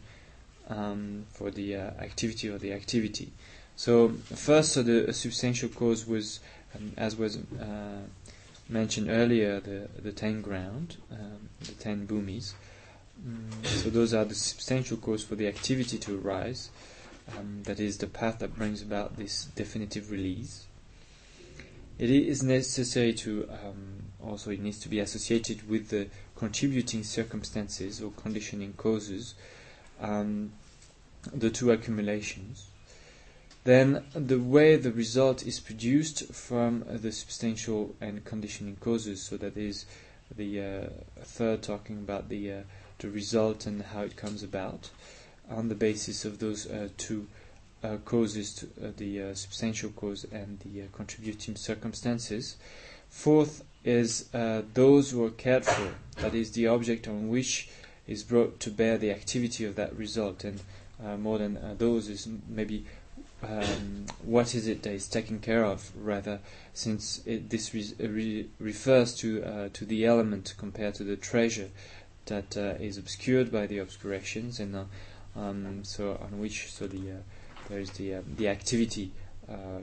um, for the uh, activity or the activity. So first, so the substantial cause was, um, as was uh, mentioned earlier, the the ten ground, um, the ten bhumis. Mm, so those are the substantial cause for the activity to arise. Um, that is the path that brings about this definitive release. It is necessary to um, also it needs to be associated with the contributing circumstances or conditioning causes, um, the two accumulations. Then the way the result is produced from the substantial and conditioning causes. So that is the uh, third talking about the uh, the result and how it comes about on the basis of those uh, two uh, causes, to, uh, the uh, substantial cause and the uh, contributing circumstances. Fourth is uh, those who are cared for, that is the object on which is brought to bear the activity of that result, and more than those is maybe um, what is it that is taken care of, rather, since it, this re- re- refers to to the element compared to the treasure that uh, is obscured by the obscurations, and uh, um, so on which so the uh, there is the the activity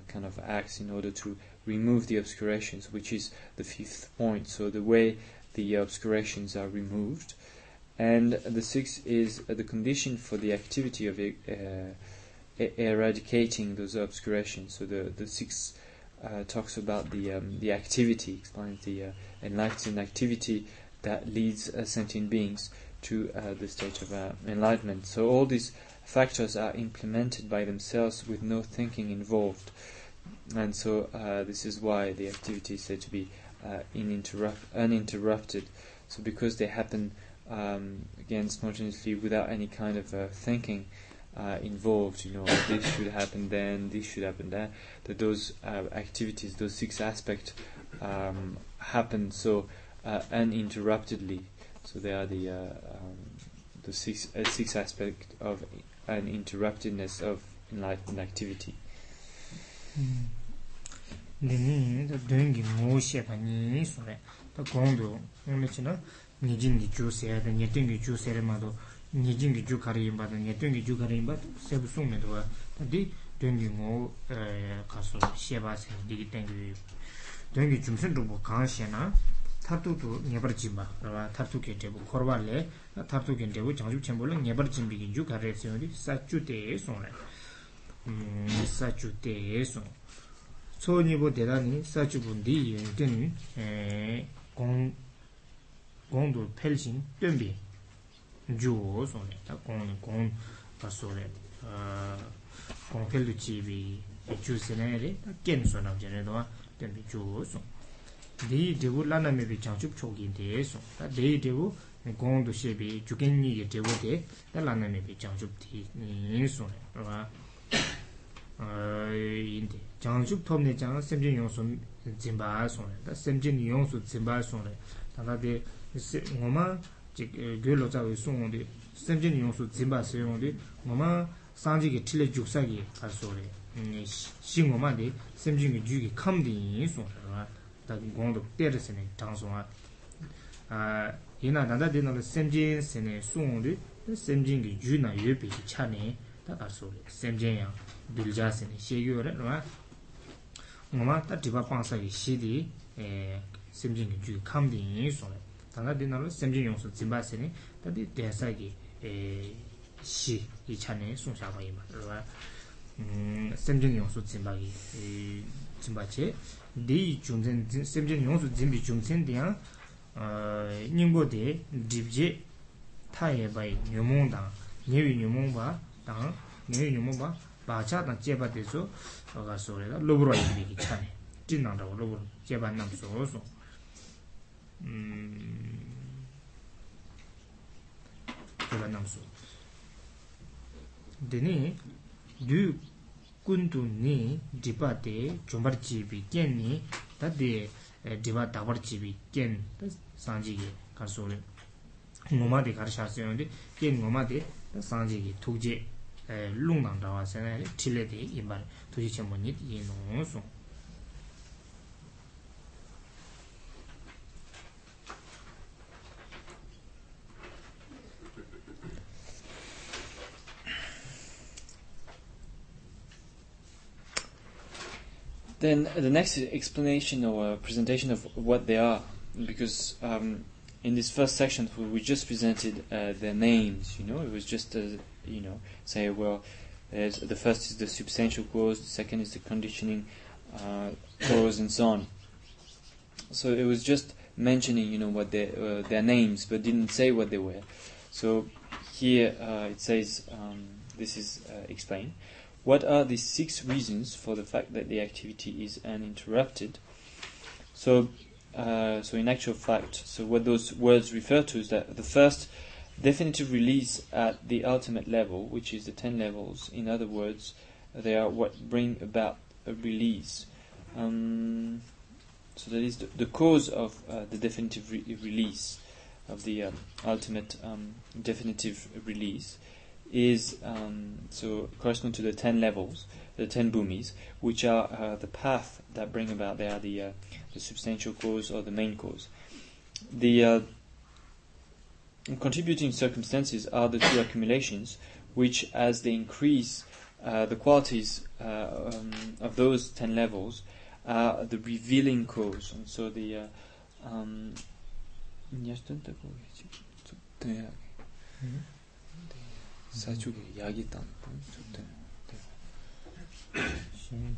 kind of acts in order to remove the obscurations, which is the fifth point. So the way the obscurations are removed, and the sixth is the condition for the activity of eradicating those obscurations. So the the sixth uh, talks about the um, the activity, explains the uh, enlightened activity that leads uh, sentient beings to uh, the state of uh, enlightenment. So all these factors are implemented by themselves with no thinking involved, and so this is why the activity is said to be uninterrupted. So because they happen um, again spontaneously without any kind of uh, thinking uh, involved, you know, this should happen then, this should happen there, that those uh, activities, those six aspects, um, happen so uh, uninterruptedly. So they are the uh, um, the six uh, six aspect of uninterruptedness of enlightened activity. Hmm. Dini da dungi mo she pa ni so ne ta gong do ne chi na ni jin gi ju se da ni ten gi ju se ma do ni jin gi ju kari ba da ni ten gi ju kari ba se bu sung ne do ta di dungi mo eh, ka so she ba se di ten gi dungi jum sen do bo kan she na 타르투도 녀버짐마. 그러나 타르투게 되고 거르발레 타르투게 되고 장주 첨볼로 녀버짐비긴 주 가레스요리 사추테 손에 음 사추테 손 소니보 대단히 사추분디 연된 에공 공도 펠신 뜸비. 주 손에 다 공은 공 바소레 아 공펠도 집이 주스네리 다 게임 소나 전에도 뜸비 주손 데이 데부 라나메비 장춥 초기 대해서 다 데이 데부 공도 시비 주겐니 데부데 다 라나메비 장춥 디 인소 그러나 어 인데 장춥 톱네 장 샘진 용수 진바 손에 다 샘진 용수 진바 손에 다나데 뭐마 즉 교로 자의 송원데 샘진 용수 진바 세용데 뭐마 상지게 틀레 죽사기 가서래 음 신고만데 샘진이 주기 캄디 인소 그러나 공도 때르스네 장소아 아 이나 나다 되는 셈진 세네 수응리 셈진기 주나 예비 차네 다 가서 셈진야 빌자스네 시유레 노아 뭐마 다 디바 방사기 시디 에 셈진기 주 감딩이 소네 다나 되는 셈진 용수 짐바스네 다디 대사기 에시 이 차네 송샤바이마 노아 음 셈진 용수 짐바기 이 짐바체 dii chungzen, semchen yongsu zimbi chungzen diyan nyingbo di dibje taye bayi nyumong dang, nyewi nyumong ba dang, nyewi nyumong ba bacha dang jeba di su waga so re da loburo yibi ki chane jin dang dawa loburo jeba nam so so jeba nam so dini du kundu ni dipa de chumbar chibi ken ni ta de eh, dipa dabar chibi ken ta sanji ge kar sore ngoma de kar shar sayon de ken ngoma de ta sanji ge tukje eh, lung nang rawa sanay tile de imbar tuji chenpo nit yin nong song Then uh, the next explanation or presentation of what they are, because um, in this first section we just presented uh, their names. You know, it was just uh, you know say well, the first is the substantial cause, the second is the conditioning uh, cause, and so on. So it was just mentioning you know what their uh, their names, but didn't say what they were. So here uh, it says um, this is explained. What are the six reasons for the fact that the activity is uninterrupted? So, uh, so in actual fact, so what those words refer to is that the first definitive release at the ultimate level, which is the ten levels. In other words, they are what bring about a release. Um, so that is the, the cause of uh, the definitive re- release of the um, ultimate um, definitive release is um, so correspond to the ten levels, the ten bhumis, which are uh, the path that bring about. They are the uh, the substantial cause or the main cause. The uh, contributing circumstances are the two accumulations, which, as they increase uh, the qualities uh, um, of those ten levels, are the revealing cause, and so the. Uh, um, 사주게 약이 딴 좋대. 신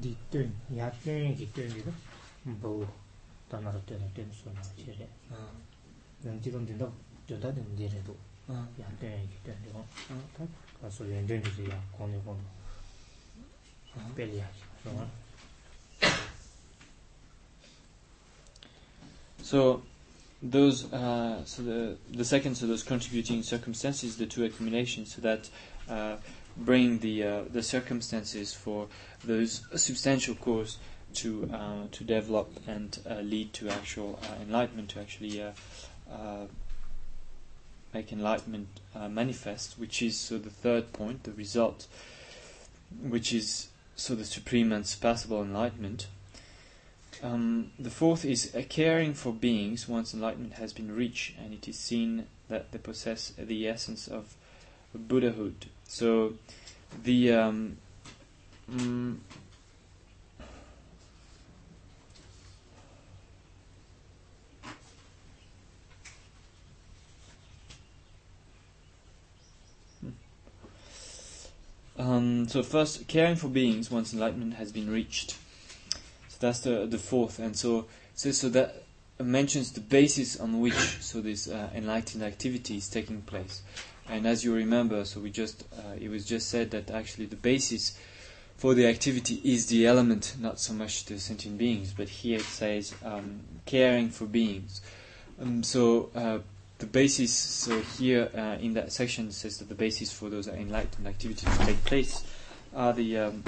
디튼 약된 기든이도 뭐 다나로 때는 때는 소나 제래 아. 난 지금 된다 된다 된 데래도 아. 야 때는 이게 되는 거 가서 연전지 야 권에 권 벨이야 그러나 So those uh, so the the second so those contributing circumstances, the two accumulations, so that uh, bring the uh, the circumstances for those substantial cause to uh, to develop and uh, lead to actual uh, enlightenment, to actually make enlightenment manifest, which is so the third point, the result, which is so the supreme and surpassable enlightenment. Um, the fourth is uh, caring for beings once enlightenment has been reached, and it is seen that they possess the essence of Buddhahood. So, the um, mm, Um, so first, caring for beings once enlightenment has been reached. That's the the fourth, and so so so that mentions the basis on which so this uh, enlightened activity is taking place. And as you remember, so we just uh, it was just said that actually the basis for the activity is the element, not so much the sentient beings. But here it says um, caring for beings. Um, so uh, the basis, so here uh, in that section says that the basis for those enlightened activities to take place are the um,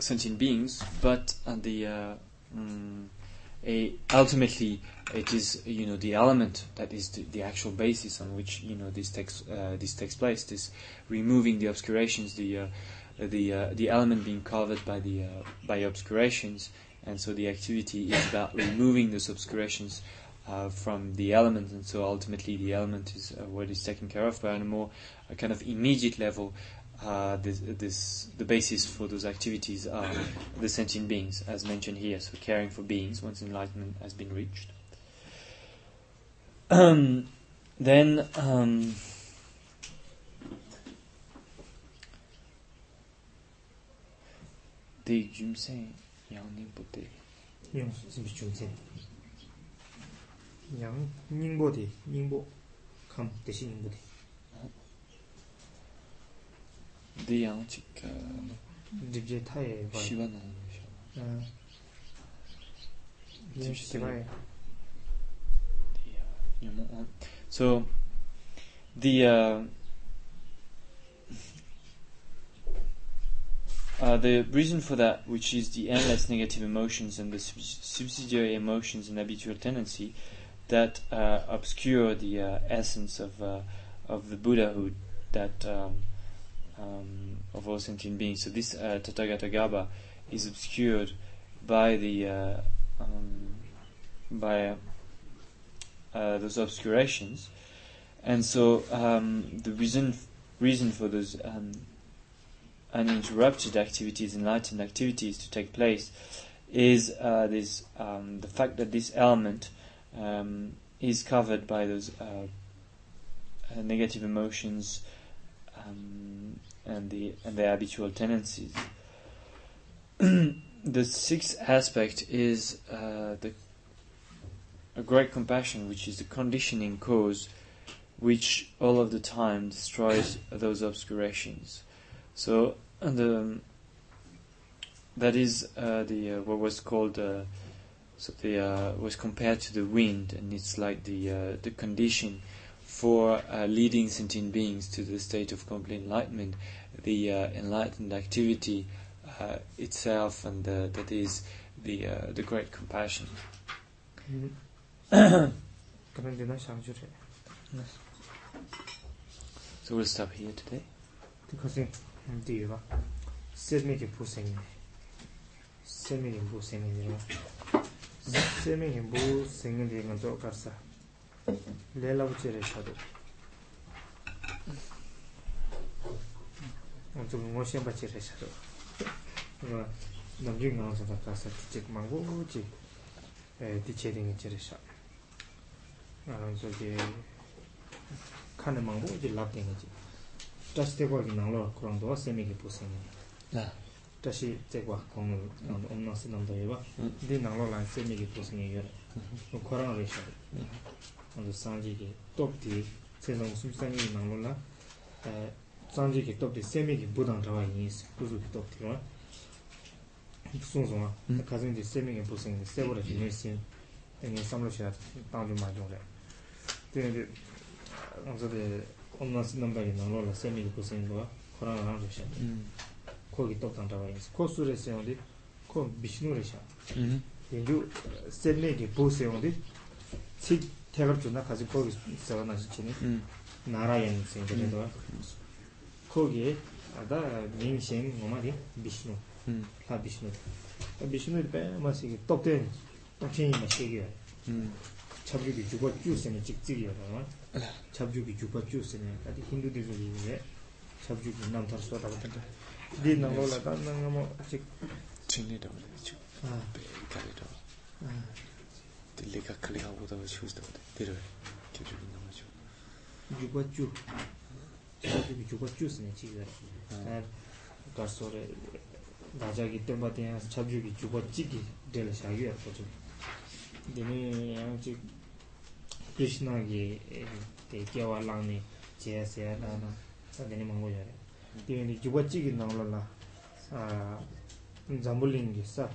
sentient beings, but uh, the uh, mm, a, ultimately it is you know the element that is the, the actual basis on which you know this takes uh, this takes place. This removing the obscurations, the uh, the uh, the element being covered by the uh, by obscurations, and so the activity is about removing those obscurations from the element, and so ultimately the element is what is taken care of. But on a more kind of immediate level, uh, this, this, the basis for those activities are the sentient beings, as mentioned here, so caring for beings once enlightenment has been reached. Um, then, um, the Yang Yang Yang Ningbo. Come, 디 닝보 감 대신 닝보디 The Yang Chika 집제 타에 봐 Shivana. 아 예, 시바에 So, the uh, uh, the reason for that, which is the endless negative emotions and the sub- subsidiary emotions and habitual tendency that uh, obscure the uh, essence of uh, of the Buddhahood that um, um, of all sentient beings. So this uh, Tathagatagarbha is obscured by the uh, um, by uh, those obscurations, and so um, the reason reason for those um, uninterrupted activities, enlightened activities to take place, is uh, this um, the fact that this element um, is covered by those uh, uh, negative emotions um, and the and the habitual tendencies. [clears throat] the sixth aspect is uh, the a great compassion, which is the conditioning cause, which all of the time destroys those obscurations. So and the that is uh, the uh, what was called uh, so the uh, was compared to the wind, and it's like the uh, the condition for uh, leading sentient beings to the state of complete enlightenment, the uh, enlightened activity uh, itself, and the, that is the uh, the great compassion. [coughs] So we'll stop here today. lēlāw chērē shādō ngōnsu ngō shēmbā chērē shādō ngā namchū ngā ngōnsu tā tāsā tī chēk māngbō chī tī chērē ngā chērē shā ngā ngōnsu kē kāne māngbō chī lāb tēngā chī tāshī tēkwā kī nāng lō kurāng tō wā sēmī kī pō sēngā tāshī tēkwā kōng ōm nā sī nāmbā yé bā dī nāng lō lā sēmī kī pō sēngā yō rē kurāng rē shā rē 이지 다시 되고 나로 그런 거 세미게 부생이 Yeah. 다시 제과 공을 엄나스 남도에와 디 나로라 세미기 도승이 여러 그 코로나 레셔 먼저 산지기 똑디 세상 숨상이 나로라 에 산지기 똑디 세미기 부당 자와 인스 구조 똑디와 송송아 가정지 세미기 도승이 세보라 지내신 에니 삼로시아 당주 마종래 되는데 먼저데 엄나스 남도에 나로라 세미기 도승이 코로나 레셔 거기 또 단다가 있어. 코스레스 형디 코 비슈노레샤. 음. 인주 셀레기 보세 형디 치 태거 주나 가지 거기 있어나 지치니. 음. 나라엔 생겨도 거기에 아다 민신 뭐마디 비슈노. 음. 다 비슈노. 비슈노 때 마시기 똑대 똑친이 마시기. 음. 잡주기 주고 주스네 직직이야. 잡주기 주고 주스네. 아디 힌두들이 잡주기 남탈 쏟아가 된다. di nang lo la ta nang mo chik ching ni da wa chu a be ka le da a de le ka kle ha wo da chu sta de de ke ju ni ma chu ju ba chu sa de ju ba chu sne chi ga a ka so re da ja gi tem ba te ya cha ju gi ju ba chi gi de la sha yu ya ko chu de ni ya chi krishna gi te kya wa lang ni che se ya na na sa de ni ma ngo ya re 디니 주바찌기 나올라 아 잠불링기 사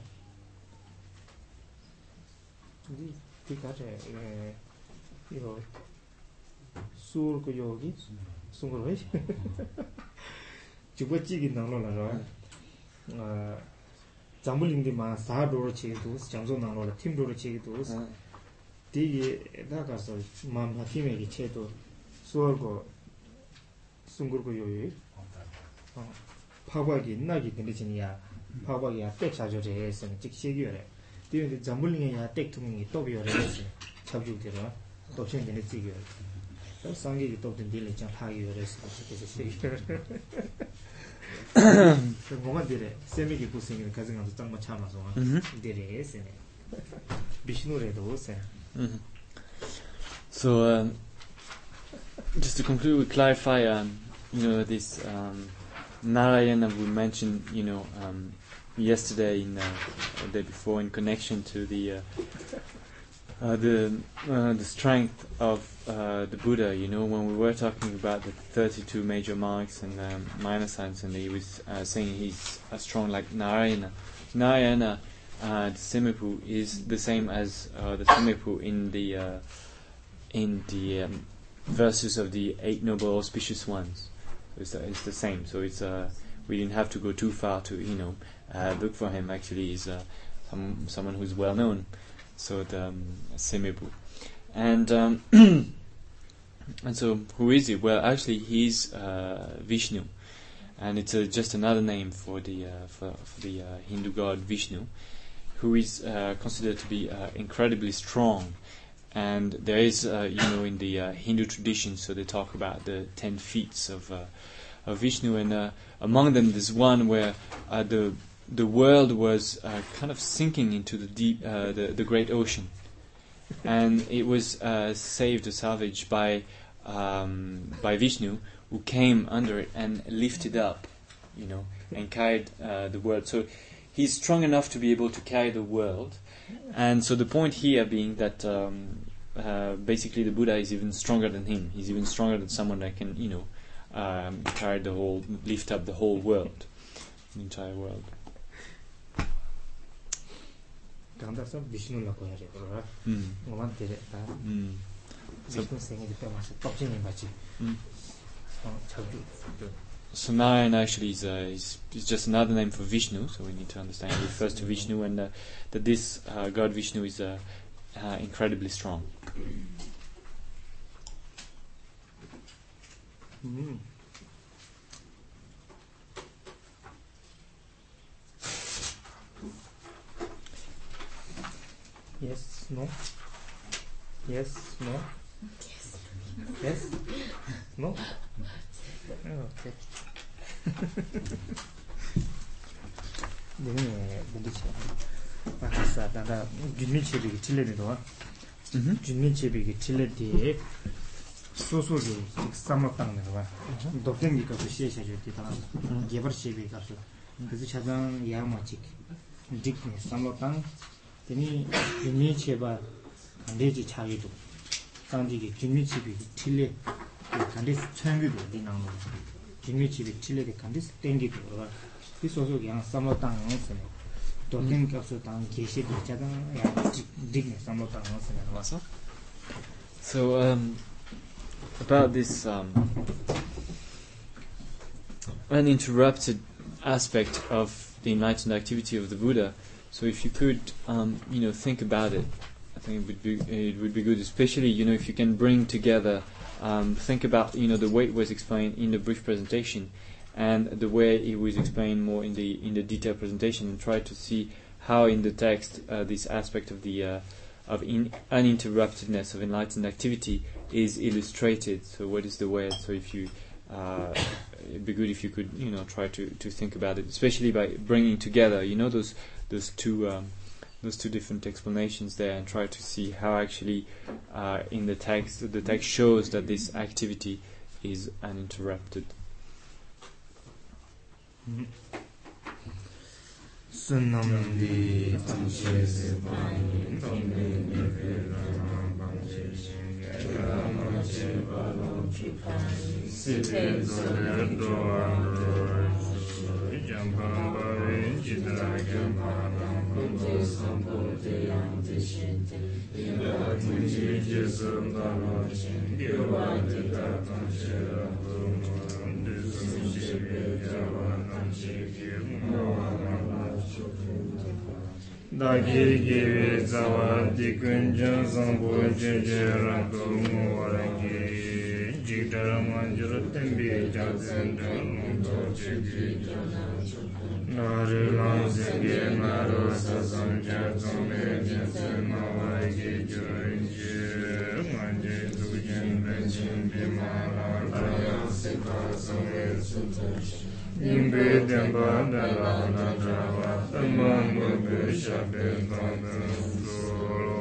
디 티카테 에 이거 수르고 여기 송으로 해 주바찌기 나올라 아 잠불링기 마 사도로 치기도 장소 나올라 팀도로 치기도 디게 다가서 마음 힘에게 체도 수어고 송그르고 요요 파과기 나기 근데 진이야 파과기야 백 사조제 했으면 직시기요래 뒤에 잠불링이야 백 투명이 또 비어래 했어 잡주기로 또 신경이 찍이요 또 상기기 또 된딜이 좀 파기요래 했어 그래서 시기 그 뭐가 되래 세미기 부생이 가진 것도 짱 맞아 맞아 되래 했으네 비신노래도 오세 so um, just to conclude we clarify um, you know this um, Narayana we mentioned, you know, um, yesterday in uh, the day before in connection to the uh, uh, the uh, the strength of uh, the Buddha. You know, when we were talking about the 32 major marks and um, minor signs, and he was uh, saying he's as strong like Narayana. Narayana, the Semipu, is the same as the Semipu in the in the um, verses of the eight noble auspicious ones it's, uh, it's the same. So it's uh, we didn't have to go too far to you know uh, look for him. Actually, he's uh, some someone who's well known. So the um, Semebu, and um, [clears throat] and so who is he? Well, actually, he's uh, Vishnu, and it's uh, just another name for the uh, for, for the uh, Hindu god Vishnu, who is considered to be incredibly strong. And there is, you know, in the Hindu tradition, so they talk about the ten feats of of Vishnu, and uh, among them there's one where uh, the the world was uh, kind of sinking into the deep, uh, the the great ocean, [laughs] and it was uh, saved or salvaged by um, by Vishnu, who came under it and lifted up, you know, and carried uh, the world. So he's strong enough to be able to carry the world, and so the point here being that. Um, basically, the Buddha is even stronger than him. He's even stronger than someone that can, you know, um, carry the whole, lift up the whole world, the entire world. 간다서 비슈누라 고야래 그러라. 음. 뭐만 되래. 다. 음. 비슈누 생이 때문에 떡진이 같이. 음. 어, 자주. So Narayan actually is, uh, is, is just another name for Vishnu, so we need to understand it refers to Vishnu and uh, that this uh, god Vishnu is uh, uh, incredibly strong. Mm. Yes, no. Yes, no. Yes. Yes. No. Okay. 네, 근데지. 아싸, 나가 준민 체비 칠레도 와. 음. 준민 체비 칠레디. 소소지 삼막당 내가 봐. 독생기 가서 시에셔 줄 때다. 개버 체비 가서 그래서 차장 야마직 딕네 삼로탄 teni gyumi cheba kandeji chagido sangdiki gyumi chebi tile kandesi chongido di nanglo gyumi chebi tile de kandesi tengido rwa. Di soso yang samlo tang ngang sene doten kapso tang geshe di chadang ya digne samlo tang ngang sene rwa. So so um about this um uninterrupted aspect of the enlightened activity of the buddha So if you could, um, you know, think about it, I think it would be it would be good, especially you know if you can bring together, um, think about you know the way it was explained in the brief presentation, and the way it was explained more in the in the detailed presentation, and try to see how in the text uh, this aspect of the uh, of in uninterruptedness of enlightened activity is illustrated. So what is the way? So if you uh, it'd be good if you could, you know, try to, to think about it, especially by bringing together, you know, those those two um, those two different explanations there, and try to see how actually uh, in the text the text shows that this activity is uninterrupted. Mm-hmm. dāgī gīvī tsāvā tīkuñ jānsāṁ pūjī jī rāntu mū jikdara manjura tenbi jazenda nungto chikji nari langzingi naro sasanja zombe jinsi mawai ki jurinji manji dukjin benjin bima laraya sikha sangye suntashi yinpe tenpa dala nadrava tamma mubhi shabe bandam